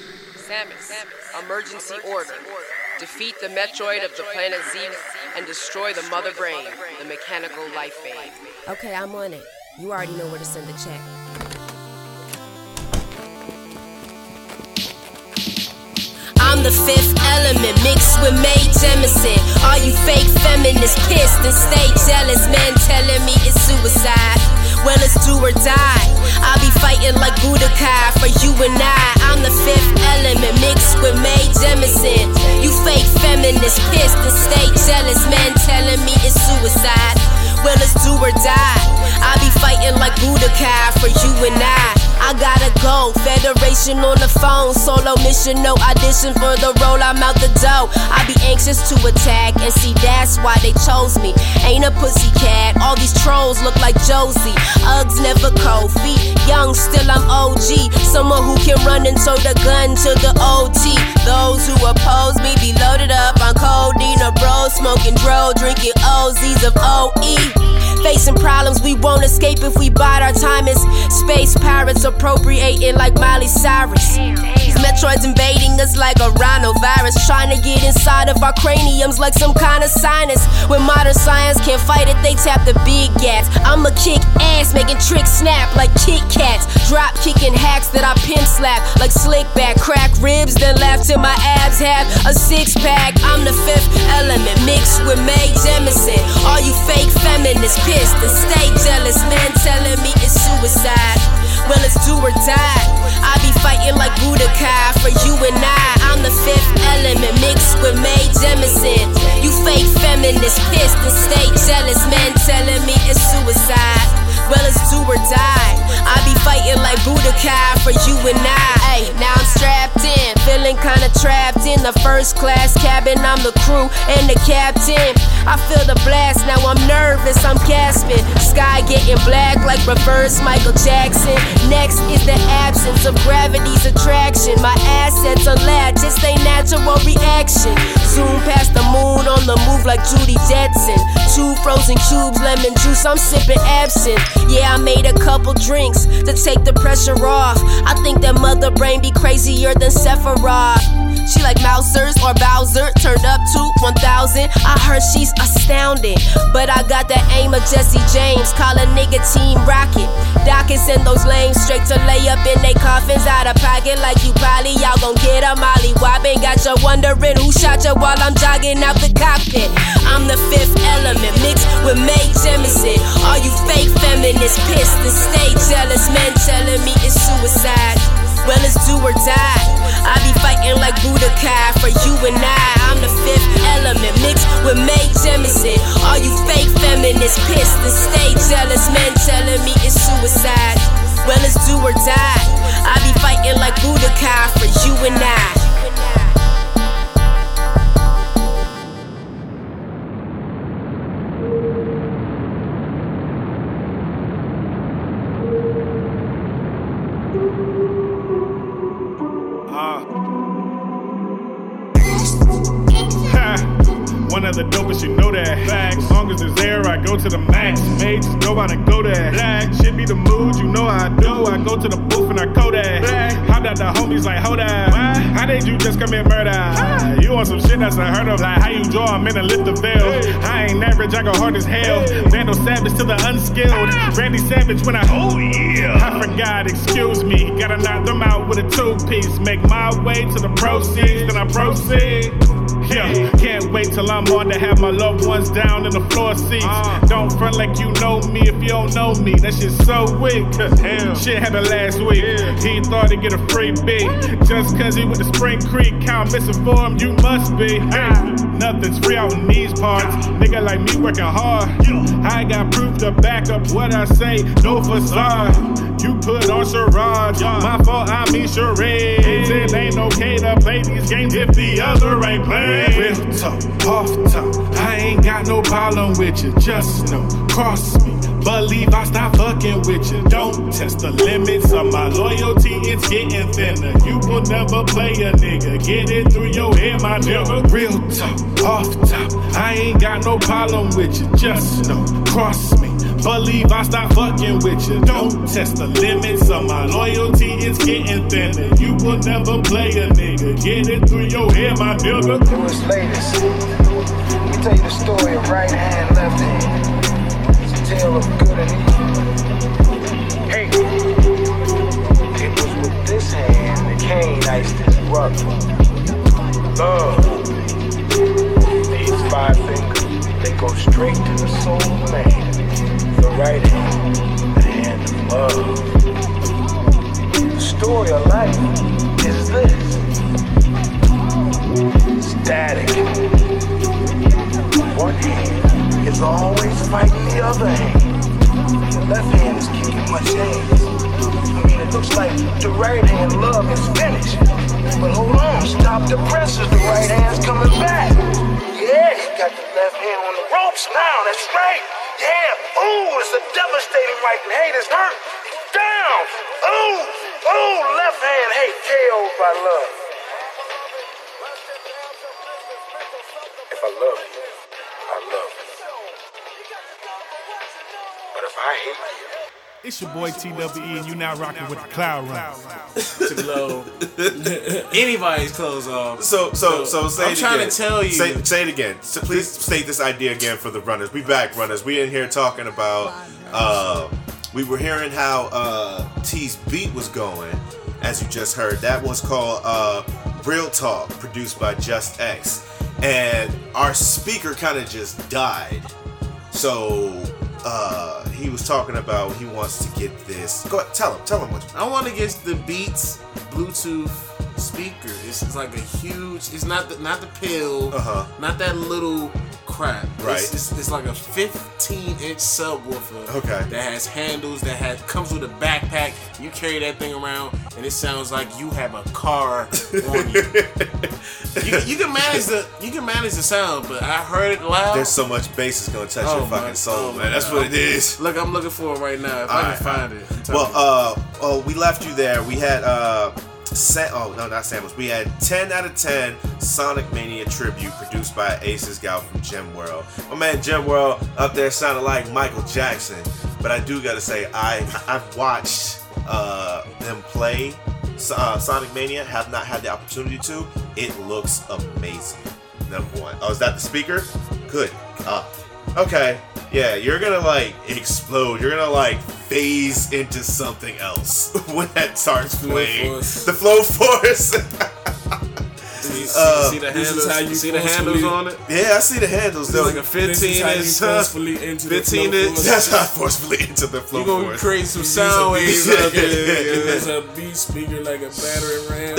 Samus, emergency order. Defeat the Metroid of the planet Zebeth and destroy the Mother Brain, the mechanical life vein. Okay, I'm on it. You already know where to send the check. I'm the fifth element mixed with Mae Jemison. All you fake feminists pissed and stay jealous. Men telling me it's suicide. Well, it's do or die. I'll be fighting like Budokai for you and I. I'm the fifth element mixed with Mae Jemison. You fake feminists pissed and stay jealous. Men telling me it's suicide. Well, it's do or die. I'll be fighting like Budokai for you and I. I gotta go. Federation on the phone. Solo mission, no audition for the role. I'm out the dough. I be anxious to attack and see that's why they chose me. Ain't a pussy cat. All these trolls look like Josie. Uggs never Kofi. Young, still I'm OG. Someone who can run and throw the gun to the OT. Those who oppose me be loaded up on codeine or bro, smoking dro, drinking OZs of OE. Facing problems we won't escape if we bide our time as space pirates appropriating like Miley Cyrus. These Metroids invading us like a rhinovirus, trying to get inside of our craniums like some kind of sinus. When modern science can't fight it, they tap the big gas. I'ma kick ass, making tricks snap like Kit Kats. Drop kicking hacks that I pimp slap like slick back, crack ribs, then laugh till my abs have a six pack. I'm the fifth element mixed with Mae Jemison. All you fake feminists pissed and stay jealous. Men telling me it's suicide. Well, it's do or die. I be fighting like Budokai for you and I. I'm the fifth element mixed with Mae Jemison. You fake feminists pissed and stay jealous. Men telling me it's suicide. Well, it's do or die. I be fighting like Budokai for you and I. Ay, now I'm strapped in, feeling kinda trapped in the first class cabin. I'm the crew and the captain. I feel the blast, now I'm nervous, I'm gasping. Sky getting black like reverse Michael Jackson. Next is the absence of gravity's attraction. My assets unlatched, it's a natural reaction. Zoom past the moon on the move like Judy Jetson. Two frozen cubes, lemon juice, I'm sipping absinthe. Yeah, I made a couple drinks to take the pressure off. I think that mother brain be crazier than Sephiroth. She like Mousers or Bowser, turned up to 1000. I heard she's astounding, but I got the aim of Jesse James. Call a nigga Team Rocket. Doc can send those lanes straight to lay up in they coffins out of pocket like you probably y'all gon' get a molly whopping. Got you wondering who shot you while I'm jogging out the cockpit. I'm the fifth element mixed with Mae Jemison. All you fake feminists pissed and stay jealous. Men telling me it's suicide. Well, it's do or die. I be fighting like Budokai for you and I. I'm the fifth element mixed with Mae Jemison. All you fake feminists pissed and stay jealous. Men telling me it's suicide. Well, it's do or die. I be fighting like Budokai for you and I. It's there, I go to the max. Made just go out and go there. Black. Shit be the mood, you know I do. I go to the booth and I code that. Black. How that the homies like, hold that? How did you just commit murder? You on some shit that's unheard of, like how you draw a man and lift the veil. I ain't average, I go hard as hell. Vandal Savage to the unskilled. Randy Savage when I, oh yeah. I forgot, excuse me. Gotta knock them out with a two piece. Make my way to the proceeds, then I proceed. Yeah, can't wait till I'm on to have my loved ones down in the floor seats. Uh. Don't front like you know me if you don't know me. That shit's so weak. Shit happened last week. He thought he'd get a free beat. Just cause he went to Spring Creek, count misinformed, you must be. Hey, ah. nothing's free out in these parts. Nigga like me working hard. I got proof to back up what I say, no facade. You put on charade. My fault, I mean charades. It ain't okay to play these games if the other ain't playing. Real talk, off top. I ain't got no problem with you. Just know, cross me. Believe I stop fucking with you. Don't test the limits of my loyalty. It's getting thinner. You will never play a nigga. Get it through your head, my nigga. Real talk, off top. I ain't got no problem with you. Just know, cross me. Believe I stop fucking with you. Don't test the limits of my loyalty. It's getting thinner. You will never play a nigga. Get it through your head, my nigga. To its latest. Me tell you the story of right hand, left hand. It's a tale of good and evil. Hey, it was with this hand that Cain iced his brother. Love. These five fingers, they go straight to the soul of man. The right hand, the hand of love. The story of life is this. Static. One hand is always fighting the other hand. The left hand is kicking my chains. I mean, it looks like the right hand love is finished. But hold on, stop the presses. The right hand's coming back. Yeah, he got the left hand on the ropes now. That's right. Yeah. Ooh, it's a devastating right and hate is hurt. Down. Ooh, ooh, left hand hate KO'd by love. If I love you, I love you. But if I hate you, It's your boy TWE, and you now rocking with the Cloud Run. to blow anybody's clothes off. So, so, so say I'm it trying again. to tell you. Say, say it again. So please state this idea again for the runners. We back, runners. We in here talking about. Uh, we were hearing how uh, T's beat was going, as you just heard. That was called uh, Real Talk, produced by Just X, and our speaker kind of just died. So uh, he was talking about he wants to get this. Go ahead, tell him. Tell him what. I want to get the Beats Bluetooth speaker. It's, it's like a huge. It's not the not the pill. Uh-huh. Not that little crap. Right. It's, it's, it's like a 15 15 inch subwoofer. Okay. That has handles. That has comes with a backpack. You carry that thing around, and it sounds like you have a car on you. you, you can manage the you can manage the sound, but I heard it loud. There's so much bass it's gonna touch Oh your my- fucking soul, oh man. That's God. what it is. Look, I'm looking for it right now. If I Alright, can find it. Well, uh, oh, we left you there. We had uh, Sa- oh no, not Samus. We had 10 out of 10 Sonic Mania tribute produced by Aces Gal from Gen World. My man Gen World up there sounded like Michael Jackson, but I do gotta say I I've watched uh, them play uh, Sonic Mania. Have not had the opportunity to. It looks amazing. Number one. Oh, is that the speaker? Good. Uh, okay. Yeah, you're gonna like explode. You're gonna like phase into something else when that starts playing. force. The flow force. See, see, Uh, see the handles. how you see the handles on it. yeah, I see the handles. Though. like a 15 inch. huh? forcefully into 15 inch. That's how forcefully into the flow force. You gonna force. create some sound waves out there. There's yeah. a beat speaker like a battering ram.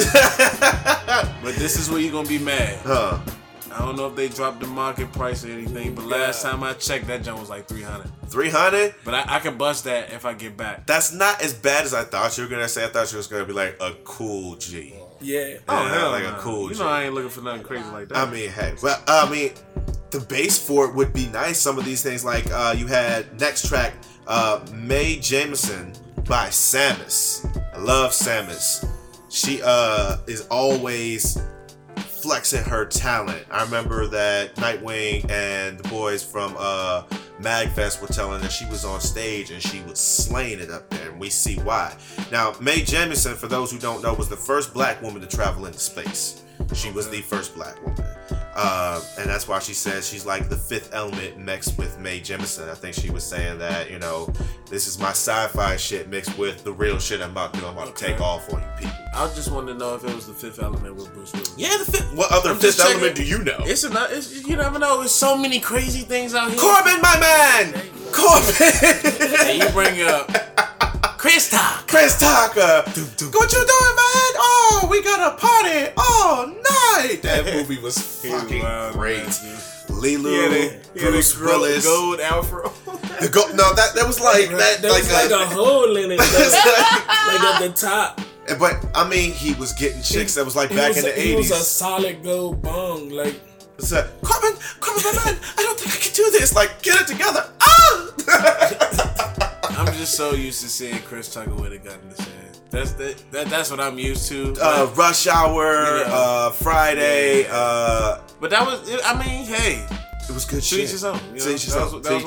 But this is where you're gonna be mad. Huh. I don't know if they dropped the market price or anything, but last time I checked, that jump was like 300. 300? But I, I can bust that if I get back. That's not as bad as I thought you were gonna say. I thought you was gonna be like a cool G. Yeah. Oh, Yeah, hell like nah. a cool G. You G. know I ain't looking for nothing crazy like that. I mean, hey, well, I mean, the base for it would be nice. Some of these things, like uh, you had next track, uh, Mae Jemison by Samus. I love Samus. She uh is always flexing her talent. I remember that Nightwing and the boys from uh Magfest were telling that she was on stage and she was slaying it up there, and we see why. Now, Mae Jemison, for those who don't know, was the first black woman to travel into space. She was the first black woman. Uh, and that's why she says she's like the fifth element mixed with Mae Jemison. I think she was saying that, you know, this is my sci-fi shit mixed with the real shit I'm about to do. I'm about to take off on you people. I just wanted to know if it was the fifth element with Bruce Willis. Yeah, the fifth. What other I'm fifth element do you know? It's enough. It's, you never know. There's so many crazy things out here. Korben, my man! Korben! and you bring up Chris Tucker. Chris Tucker! What you doing, man? Oh, we got a party all night! That movie was fucking great. Leeloo, He had a- he had a Bruce gro- Willis. gold afro. The go- no, that that was like that, There like, was like a hole in it, though. like at the top. But I mean, he was getting chicks that was like It back was in a- the It was a solid gold bong, like. It's a Korben, Korben, my man. I don't think I can do this. Like, get it together. Ah! I'm just so used to seeing Chris Tucker with a gun in his hand. That's that, that that's what I'm used to. Uh, Rush Hour, Yeah. uh, Friday. Uh, but that was, I mean, hey, it was good shit. his own. You know? To each his That was- that To was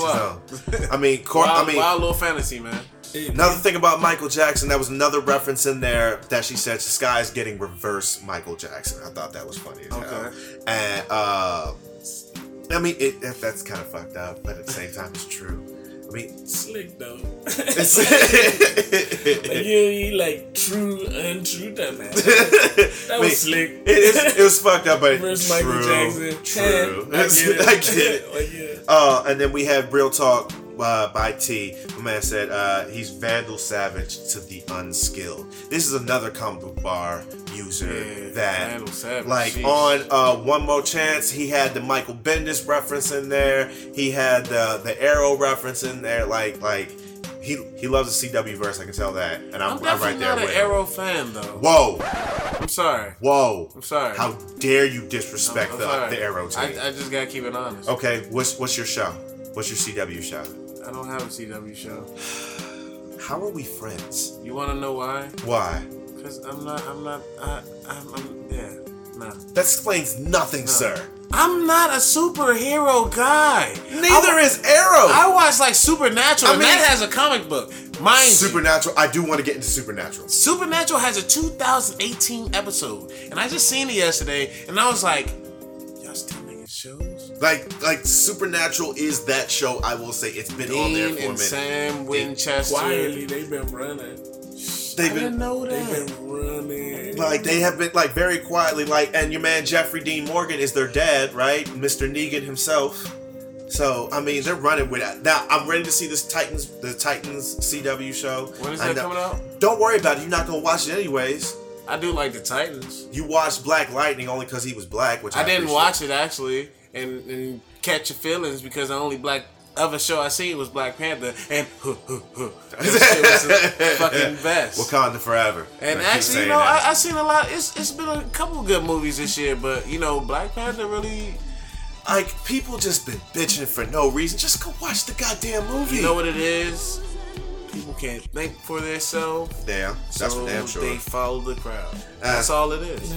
wild. I mean, Cor- wild, I mean, wild little fantasy, man. Another thing about Michael Jackson, that was another reference in there that she said Sky is getting reverse Michael Jackson. I thought that was funny as hell. Okay. And uh I mean it, that's kind of fucked up, but at the same time it's true. I mean Slick though. like you, like true, untrue dumbass. That I was slick. It, it, it was fucked up, but Versus true, Michael Jackson. True. I get it. I get it. Like, yeah. Uh, and then we have Real Talk uh, by T. My man said uh, he's Vandal Savage to the unskilled. This is another comic book bar user Yeah, that, Savage, like, sheesh. on uh, One More Chance, he had the Michael Bendis reference in there. He had the the Arrow reference in there. Like, like he he loves the CW verse. I can tell that, and I'm, I'm I'm, right there not an. Arrow fan though. Whoa, I'm sorry. whoa! I'm sorry. How dare you disrespect I'm the, the Arrow team? I, I just gotta keep it honest. okay, what's what's your show? What's your CW show? I don't have a CW show. How are we friends? You want to know why? Why? Because I'm not. I'm not. I, I'm, I'm. Yeah. Nah. That explains nothing, No. sir. I'm not a superhero guy. Neither I, is Arrow. I watch like Supernatural, I and mean- that has a comic book. You, Supernatural. I do want to get into Supernatural. Supernatural has a 2018 episode, and I just seen it yesterday, and I was like, Like, like Supernatural is that show. I will say it's been on there Dean for a and minute. Sam Winchester. Quietly, they've been running. They've I been didn't know They've been running. like they have been like very quietly like, and your man Jeffrey Dean Morgan is their dad, right? Mr. Negan himself. So I mean, they're running with that. Now I'm ready to see this Titans, the Titans CW show. When is that know- coming out? Don't worry about it. You're not gonna watch it anyways. I do like the Titans. You watched Black Lightning only because he was black, which I, I didn't appreciate. watch it actually, and, and catch your feelings because the only black other show I seen was Black Panther, and that shit was the fucking best. Wakanda forever. And actually, you know, that. I, I seen a lot. It's it's been a couple good movies this year, but you know, Black Panther really. Like people just been bitching for no reason. Just go watch the goddamn movie. You know what it is? People can't think for themselves. Damn, that's so damn sure. They follow the crowd. Uh, That's all it is.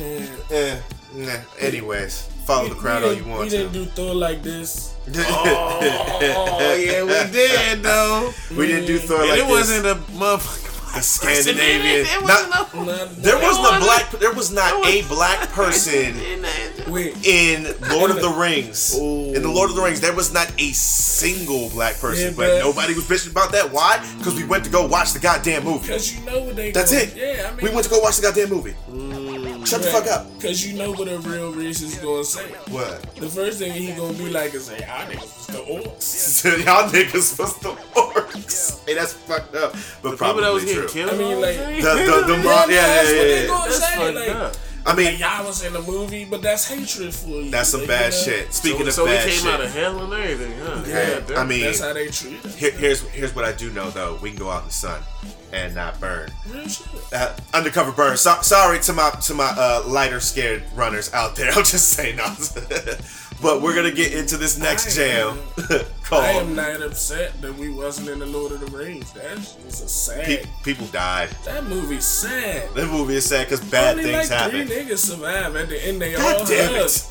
Yeah. Eh, nah. Anyways, follow the crowd all you want We to. didn't do Thor like this. Oh yeah, we did though. We didn't do Thor And like it this. wasn't a motherfucker. the Scandinavian. It Not- wasn't no- there wasn't a black. There was not a black person in Lord of the Rings. In the Lord of the Rings, there was not a single black person, Yeah, but but- nobody was bitching about that. Why? Because we went to go watch the goddamn movie. Because you know what they That's gonna- it. Yeah, I mean, we went to go watch the goddamn movie. Mm. Shut the fuck up. Because you know what a real racist gonna say. What? The first thing he gonna be like is, "Hey, I niggas was the orcs." Y'all niggas was the orcs. Hey, that's fucked up. But probably that was true. getting killed. I mean, like, The, the, the, yeah, yeah, yeah, that's what yeah, they yeah. gonna That's say. fucked Like, up. I mean, y'all was in the movie, but that's hatred for you. That's some Like, bad you know? shit. Speaking so, of so bad we came shit, out of hell and everything, huh? Yeah, damn. I mean, That's how they treat us. here, here's here's what I do know though: we can go out in the sun and not burn. Real shit. Uh, undercover burn. So, sorry to my to my uh, lighter scared runners out there. I'm just saying, no. but we're gonna get into this next jam I am not upset that we wasn't in the Lord of the Rings. That's just a sad. Pe- people died. that movie's sad. That movie is sad because bad Only things like happen. three niggas survive. At the end, they God all damn it!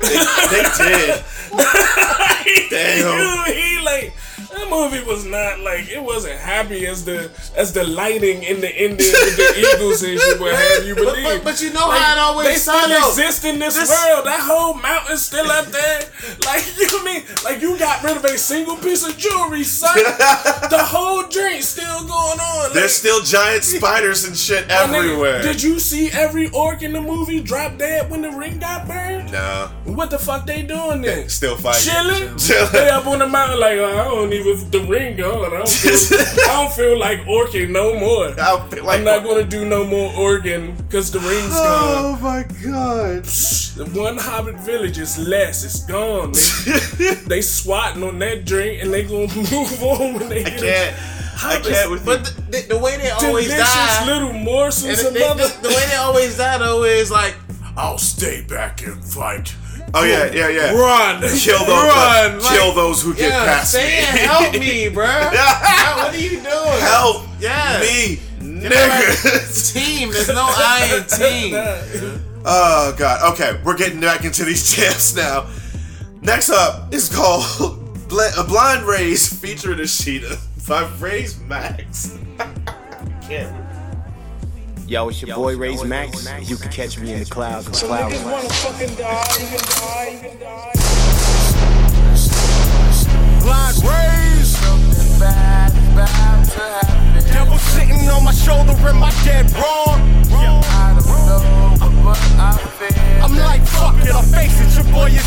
They, they did. Damn. he, he like that movie was not like it wasn't happy as the as the lighting in the ending with the Eagles and shit would have you believe. but- but you know Like, how it always they still though. exist in this, This- world. That whole mountain's still up there. Like you know what I mean? Like you got rid of a single piece of jewelry, son. the whole drink still going on. Like, There's still giant spiders and shit my nigga, everywhere. Did you see every orc in the movie drop dead when the ring got burned? No. What the fuck they doing then? Still fighting. Chilling? Chilling. They up on the mountain like, oh, I don't even, the ring gone. I don't feel, I don't feel like orking no more. like I'm not going to do no more organ because the ring's Oh gone. Oh my god. The one Hobbit village is less. It's gone. They, they swatting on that drink and they going to move on when they I get can't. I can't with But the, the, the way they always Delicious die, little morsels and of the, the, mother. the, the way they always die though is like, I'll stay back and fight. Oh yeah, yeah, yeah. Run, Kill those. run, kill those who get past stay me. help me, bruh. what are you doing? Help Yeah. me, like, nigga. team. There's no I in team. Oh god. Okay, we're getting back into these jams now. Next up is called a Blind Raize featuring a Ish1da by Raize Max. Can't. Yo, it's your boy Raize Max. You can catch me in the clouds and cloud. wanna fucking die, you can die, you can die. Blind rays. Devil sitting on my shoulder in my dead wrong. I'm like, fuck it, I'll face it, your boy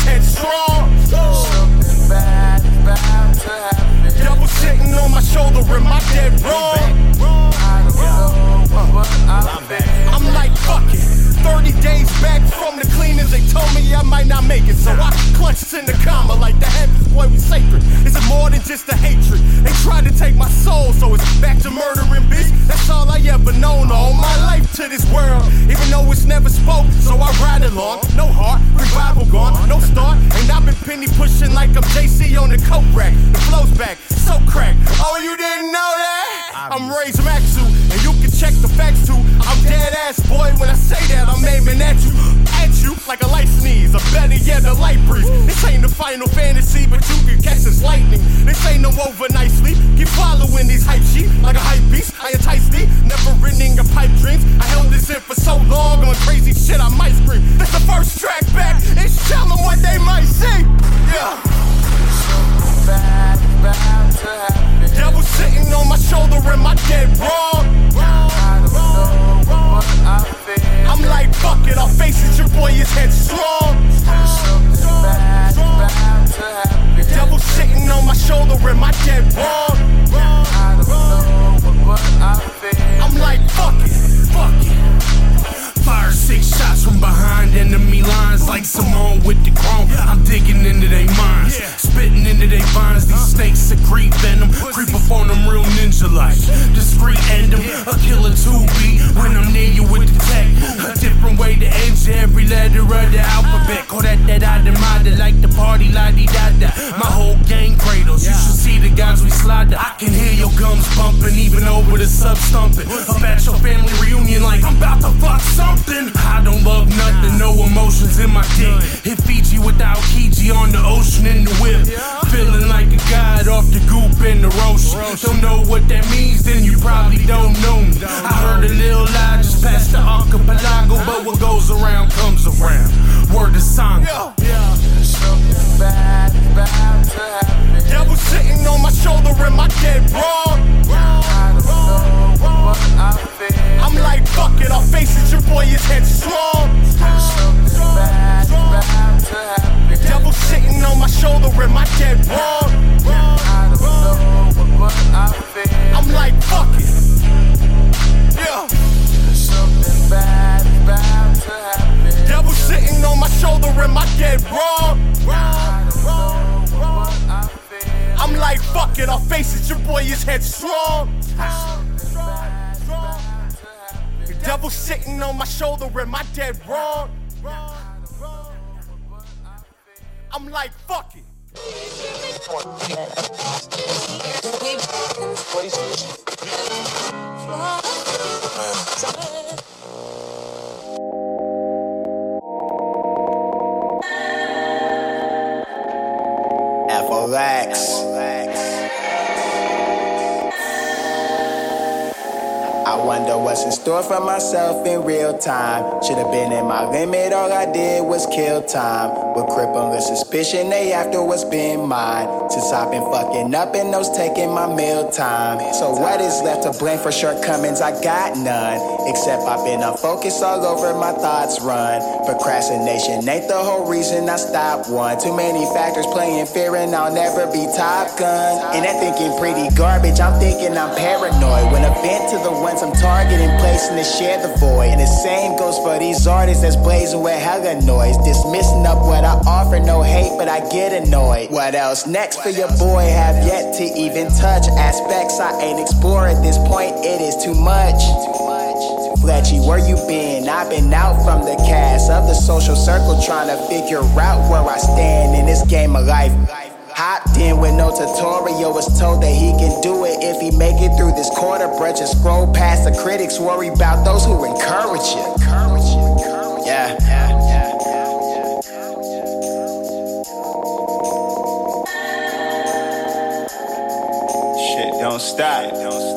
sitting on my shoulder, am I dead wrong? I'm like, fuck it, I'll face it, your boy is headstrong. Devil sitting on my shoulder, am I dead wrong? I'm like, fuck it. Yeah. Devil sitting on my shoulder, am I dead wrong? Like, fuck it, I'll face it, your boy is headstrong. The devil sitting on my shoulder, am I dead wrong? I'm like, fuck it. FOX. Wonder what's in store for myself in real time. Should have been in my limit, all I did was kill time. With crippling suspicion, they after what's been mine. Since I've been fucking up and those taking my meal time. So what is left to blame for shortcomings? I got none. Except I've been unfocused all over my thoughts run. Procrastination ain't the whole reason I stopped one. Too many factors playing fear and I'll never be Top Gun. And that thinking pretty garbage, I'm thinking I'm paranoid. When I vent to the ones I'm targeting, placing to share the void. And the same goes for these artists that's blazing with hella noise. Dismissing up what I offer, no hate, but I get annoyed. What else next for your boy? Have yet to even touch aspects I ain't explore at this point. It is too much. Fletchy, where you been? I've been out from the cast of the social circle, trying to figure out where I stand in this game of life. Hopped in with no tutorial, was told that he can do it if he make it through this quarter brush just scroll past the critics. Worry about those who encourage you. Yeah. Don't stop. Don't stop.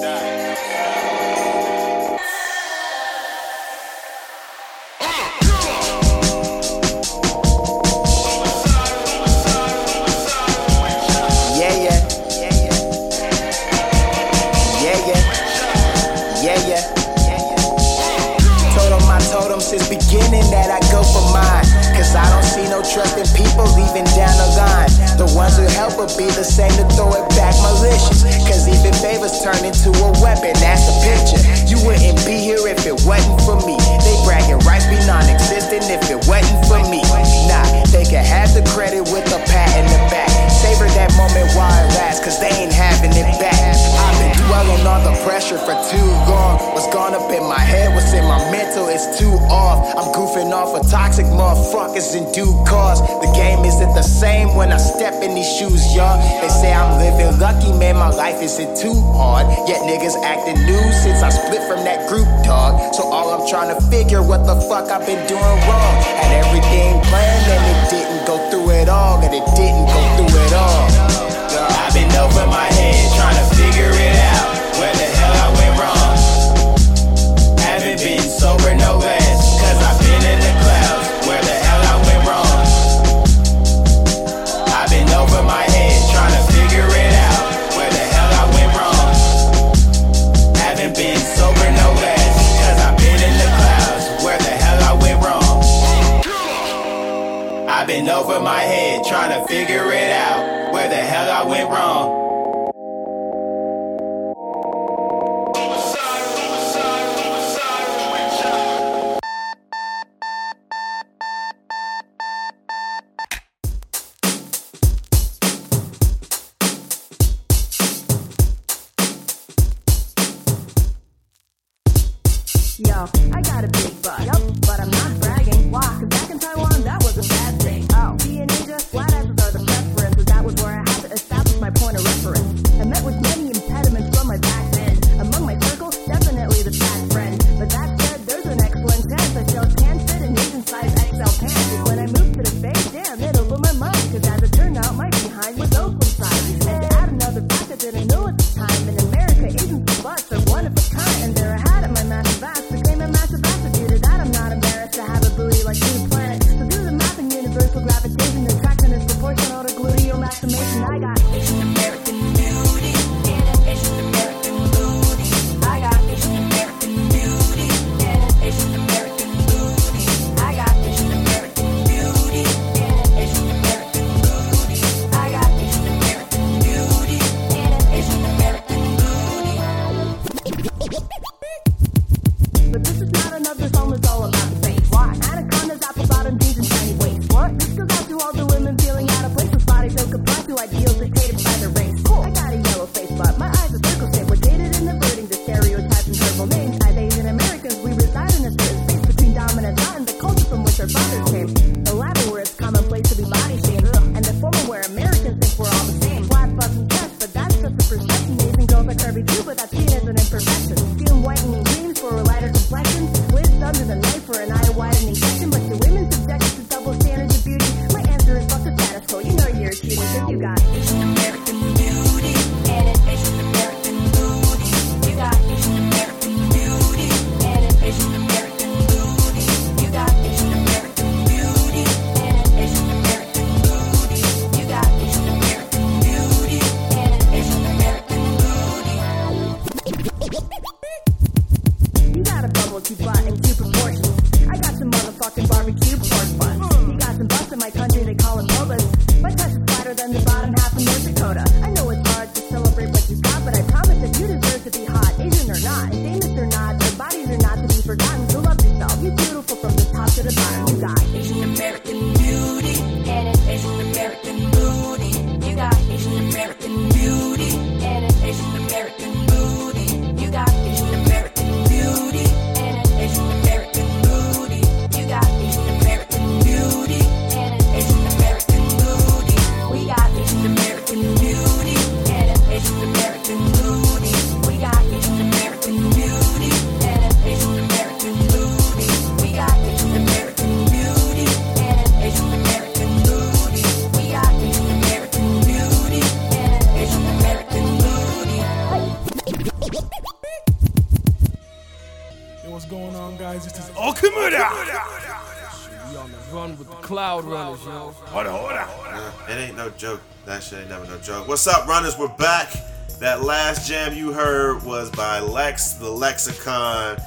Hold on, hold Yeah, it ain't no joke. That shit ain't never no joke. What's up, runners? We're back. That last jam you heard was by Lex, the Lexicon,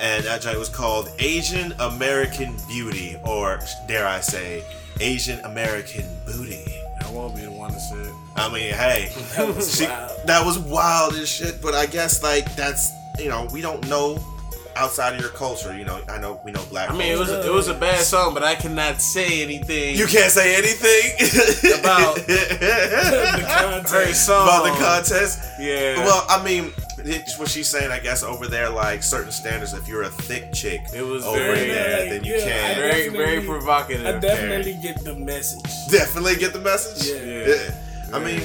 and that joint was called Asian American Beauty, or dare I say, Asian American Booty. I won't be the one to say it. I mean, hey, That was she- wild. that was wild as shit. But I guess like that's you know we don't know outside of your culture. You know, I know we know black. I mean, it was culture. it was a bad song, but I cannot say anything. You can't say anything about the contest. Song. about the contest. Yeah. Well, I mean, it's what she's saying. I guess over there, like certain standards. If you're a thick chick, It was over very- there, then you Yeah, can't. Very, very provocative. I definitely get the message. Definitely get the message. Yeah. I mean,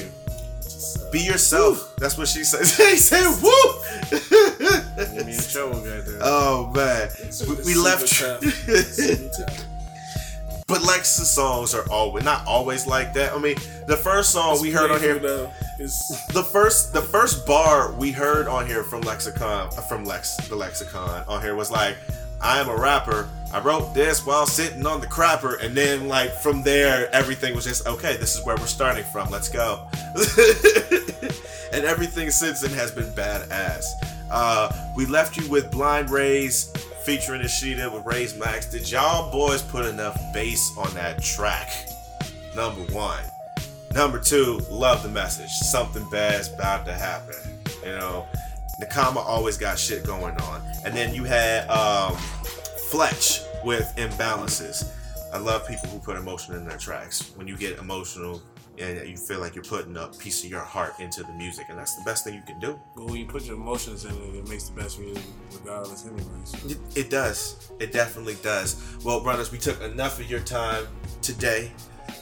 be yourself. That's what she says. he said, "Woo." Me in trouble, goddamn. Oh man, we, we left. But Lex's songs are always not always like that. I mean, the first song we heard on here, the first the first bar we heard on here from Lexicon from Lex the Lexicon on here was like, "I am a rapper. I wrote this while sitting on the crapper," and then like from there everything was just okay. This is where we're starting from. Let's go. and everything since then has been badass. Uh, we left you with Blind Raize featuring Ish1da with Raize Max. Did y'all boys put enough bass on that track? Number one. Number two, love the message. Something bad's about to happen. You know, Nakama always got shit going on. And then you had um, Flxtch with Imbalances. I love people who put emotion in their tracks. When you get emotional and you feel like you're putting a piece of your heart into the music, and that's the best thing you can do. But when you put your emotions in it, it makes the best music regardless, anyways. It, it does. It definitely does. Well, brothers, we took enough of your time today.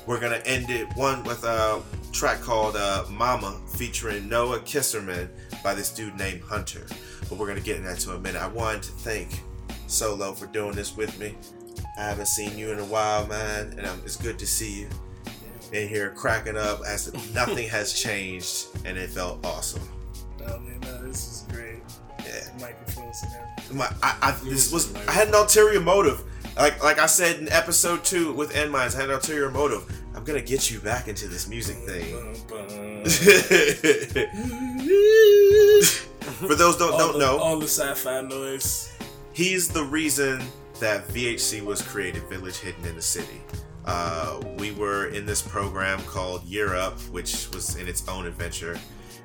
We're gonna end it one with a track called uh, "Mama" featuring Noah Kisserman by this dude named Hunter. But we're gonna get into that to a minute. I wanted to thank Solo for doing this with me. I haven't seen you in a while, man, and um, it's good to see you in here cracking up as if nothing has changed, and it felt awesome. Oh man, no, this is great. Yeah. Microphones and everything. My, I, I, this was I had an ulterior motive. Like like I said in episode two with End Mines, I had an ulterior motive. I'm gonna get you back into this music thing. For those don't all don't the, know, all the sci-fi noise. He's the reason that VHC was created, Village Hidden in the City. Uh, we were in this program called Year Up, which was in its own adventure,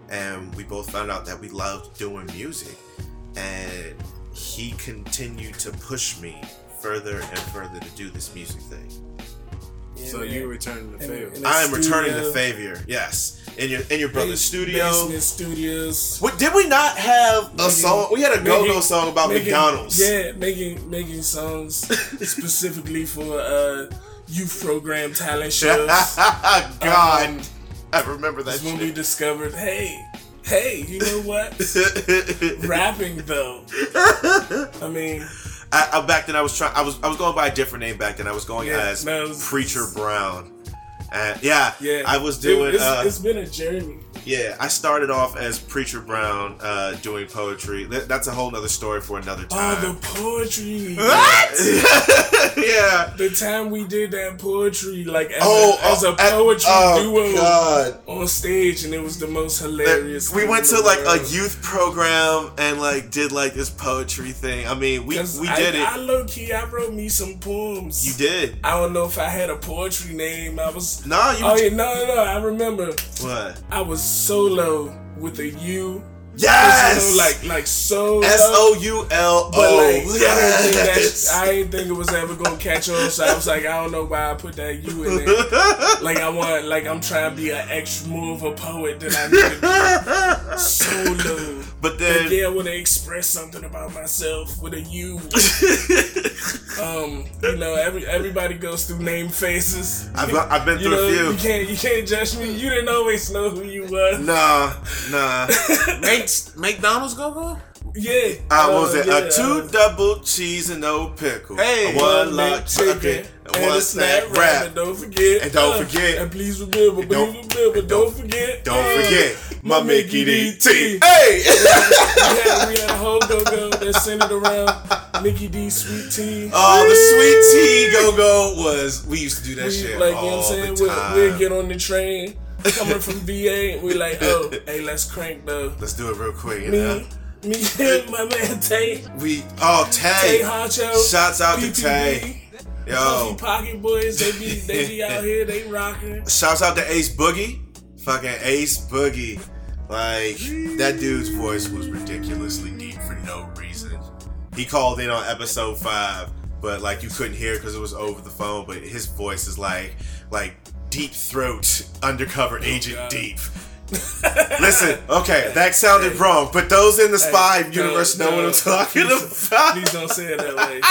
and we both found out that we loved doing music. And he continued to push me further and further to do this music thing. So you returning the favor. I am returning the favor. Yes, in your in your brother's studio. Basement studios. What, did we not have a Making- song? We had a go go song about making- McDonald's. Yeah, making making songs specifically for uh youth program talent shows. God, Um, I remember that when we discovered, hey, hey, you know what? Rapping though. I mean, I, I, back then I was trying. I was I was going by a different name back then. I was going Yeah, as it was- Preacher Brown. And yeah, yeah, I was doing. it's, uh, it's been a journey. Yeah, I started off as Preacher Brown uh, doing poetry. That's a whole other story for another time. Oh, the poetry. What? yeah. The time we did that poetry, like as, Oh, a, as a oh, at- poetry oh, duo God. on stage, and it was the most hilarious. we went to like a youth program and like did like this poetry thing. I mean, we we I, did it. I low key, I wrote me some poems. You did. I don't know if I had a poetry name. I was. Nah, you- Oh yeah, no, no, no. I remember. What? I was solo with a U. Yes! Know, like like so. S O U L But O. like, I didn't think Yes. I didn't think it was ever gonna catch on. So I was like, I don't know why I put that U in there. like I want, like I'm trying to be an extra more of a poet than I need to be. Solo. But then- yeah, I want to express something about myself with a U. um, you know, every everybody goes through name phases. I've I've been You through a know, few. You can't you can't judge me. You didn't always know who you was. Nah, nah. Make McDonald's go go. Yeah. I was uh, it yeah, a two double cheese and no pickle. Hey. one One lock chicken, chicken, and and one a snack snack wrap. And don't forget. And don't uh, forget. And please remember, And please don't- remember, don't forget. Don't uh, forget my Mickey D D. T. Hey. we, had, we had a whole go go that centered around Mickey D sweet tea. Oh, the sweet tea go go was. We used to do that we, shit like, you know what I'm saying? We'll, we'll get on the train coming from VA and we like, oh, hey, let's crank though. Let's do it real quick. You Me, know? me and my man Tay. We oh Tay. Tay Honcho. Shouts out to Tay. Yo. Pocket Boys, they be they be out here, they rocking. Shouts out to Ace Boogie. Fucking Ace Boogie. Like, that dude's voice was ridiculously deep for no reason. He called in on episode five, but like you couldn't hear because it was over the phone. But his voice is like, like deep throat, undercover oh, agent God. deep. Listen, okay, that sounded wrong, but those in the spy Hey, universe no, know what I'm talking please, about. Please don't say it that way.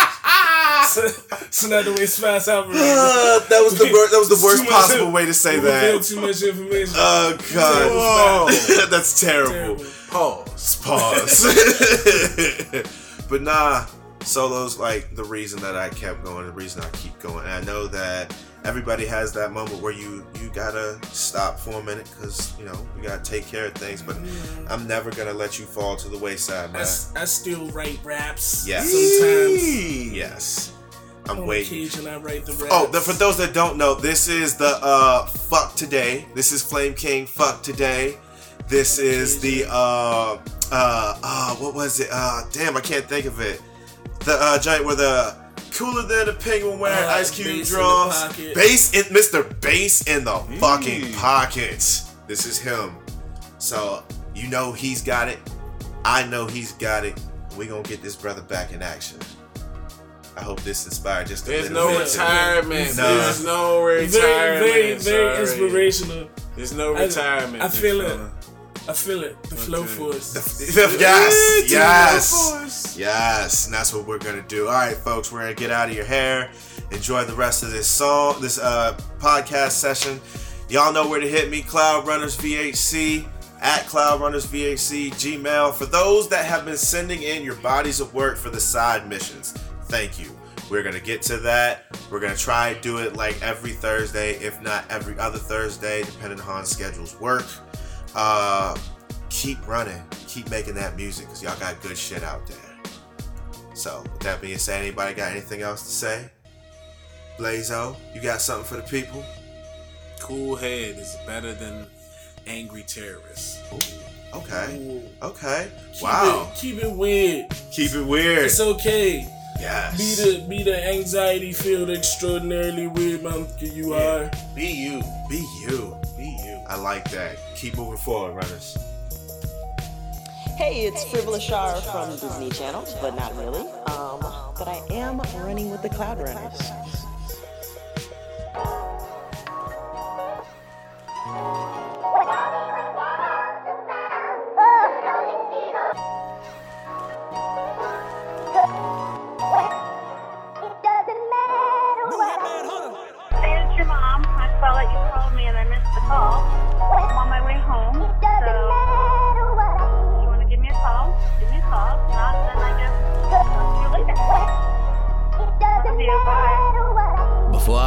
so, so not the way spies operate. Uh, that was the that was the worst much- possible way to say that. Too much information. Oh god, that's terrible. Pause. Pause. but nah, solo's like the reason that I kept going, the reason I keep going. And I know that everybody has that moment where you you gotta stop for a minute because you know you gotta take care of things. But I'm never gonna let you fall to the wayside, I, man. s- I still write raps. Yes. Sometimes. Yes. I'm On waiting. occasion, I write the raps. Oh, the, for those that don't know, this is the uh fuck today. This is Flame King fuck today. This is the uh uh uh what was it? Uh damn, I can't think of it. The uh giant where the cooler than a penguin wearing Uh, ice cube bass in the drums. Bass in Mr. Bass in the fucking pockets. This is him. So you know he's got it. I know he's got it. We gonna get this brother back in action. I hope this inspired just a There's little no bit. retirement. Nah. There's no retirement. very, very, very inspirational. There's no retirement. I, big feel it. Fella. I feel it. The flow force. yes, Yeah, yes, yes. And that's what we're gonna do. All right, folks, we're gonna get out of your hair. Enjoy the rest of this song, this uh podcast session. Y'all know where to hit me. Cloud Runners VHC at Cloud Runners VHC Gmail. For those that have been sending in your bodies of work for the side missions, thank you. We're gonna get to that. We're gonna try and do it like every Thursday, if not every other Thursday, depending on schedules work. Uh, keep running, keep making that music, cause y'all got good shit out there. So, with that being said, anybody got anything else to say? Blazo, you got something for the people? Cool head is better than angry terrorists. Okay. Okay. Keep wow. It, keep it weird. Keep it weird. It's okay. Yes. Be the be the anxiety filled extraordinarily weird monkey you are. Be you. Be you. Be you. I like that. Keep moving forward, runners. Hey, it's Frivolous Shar from Disney Channel, but not really. Um, but I am running with the Cloud Runners.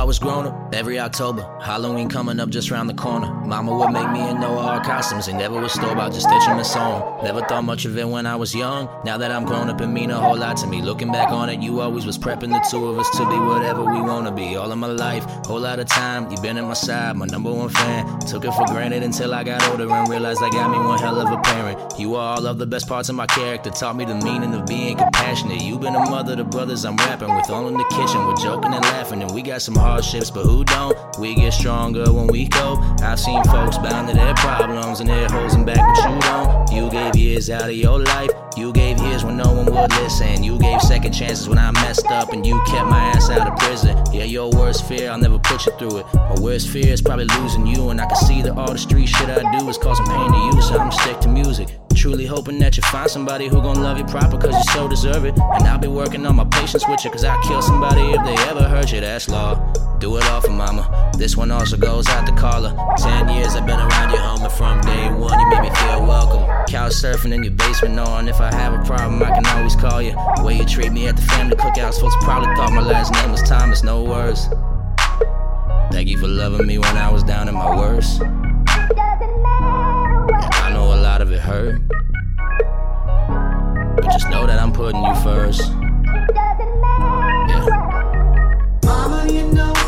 Was grown up, every October, Halloween coming up just round the corner. Mama would make me in Noah Ark costumes and never was store about just stitching and sewing. Never thought much of it when I was young. Now that I'm grown up, it mean a whole lot to me. Looking back on it, you always was prepping the two of us to be whatever we wanna be. All of my life, whole lot of time, you been at my side, my number one fan. Took it for granted until I got older and realized I got me one hell of a parent. You are all of the best parts of my character, taught me the meaning of being compassionate. You been a mother to brothers I'm rapping with, all in the kitchen, we're joking and laughing, and we got some hardships, but who don't? We get stronger when we go. I've seen folks bound to their problems and they're holding back, but you don't. You gave years out of your life. You gave years when no one would listen. You gave second chances when I messed up, and you kept my ass out of prison. Yeah, your worst fear, I'll never put you through it. My worst fear is probably losing you, and I can see that all the street shit I do is causing pain to you, so I'ma stick to music. Truly hoping that you find somebody who gon' love you proper cause you so deserve it. And I'll be working on my patience with you cause I kill somebody if they ever hurt you, that's law. Do it all for mama. This one also goes out to Carla. Ten years I've been around your home and from day one you made me feel welcome. Couch surfing in your basement knowing if I have a problem I can always call you. Way you treat me at the family cookouts, folks probably thought my last name was Thomas, no words. Thank you for loving me when I was down at my worst. I know lot of it hurt. But just know that I'm putting you first. Mama, you know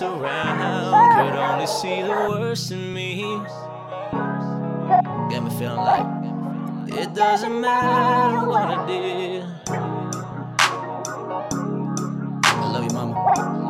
around could only see the worst in me. Me feeling like it doesn't matter what I did. I love you, mama.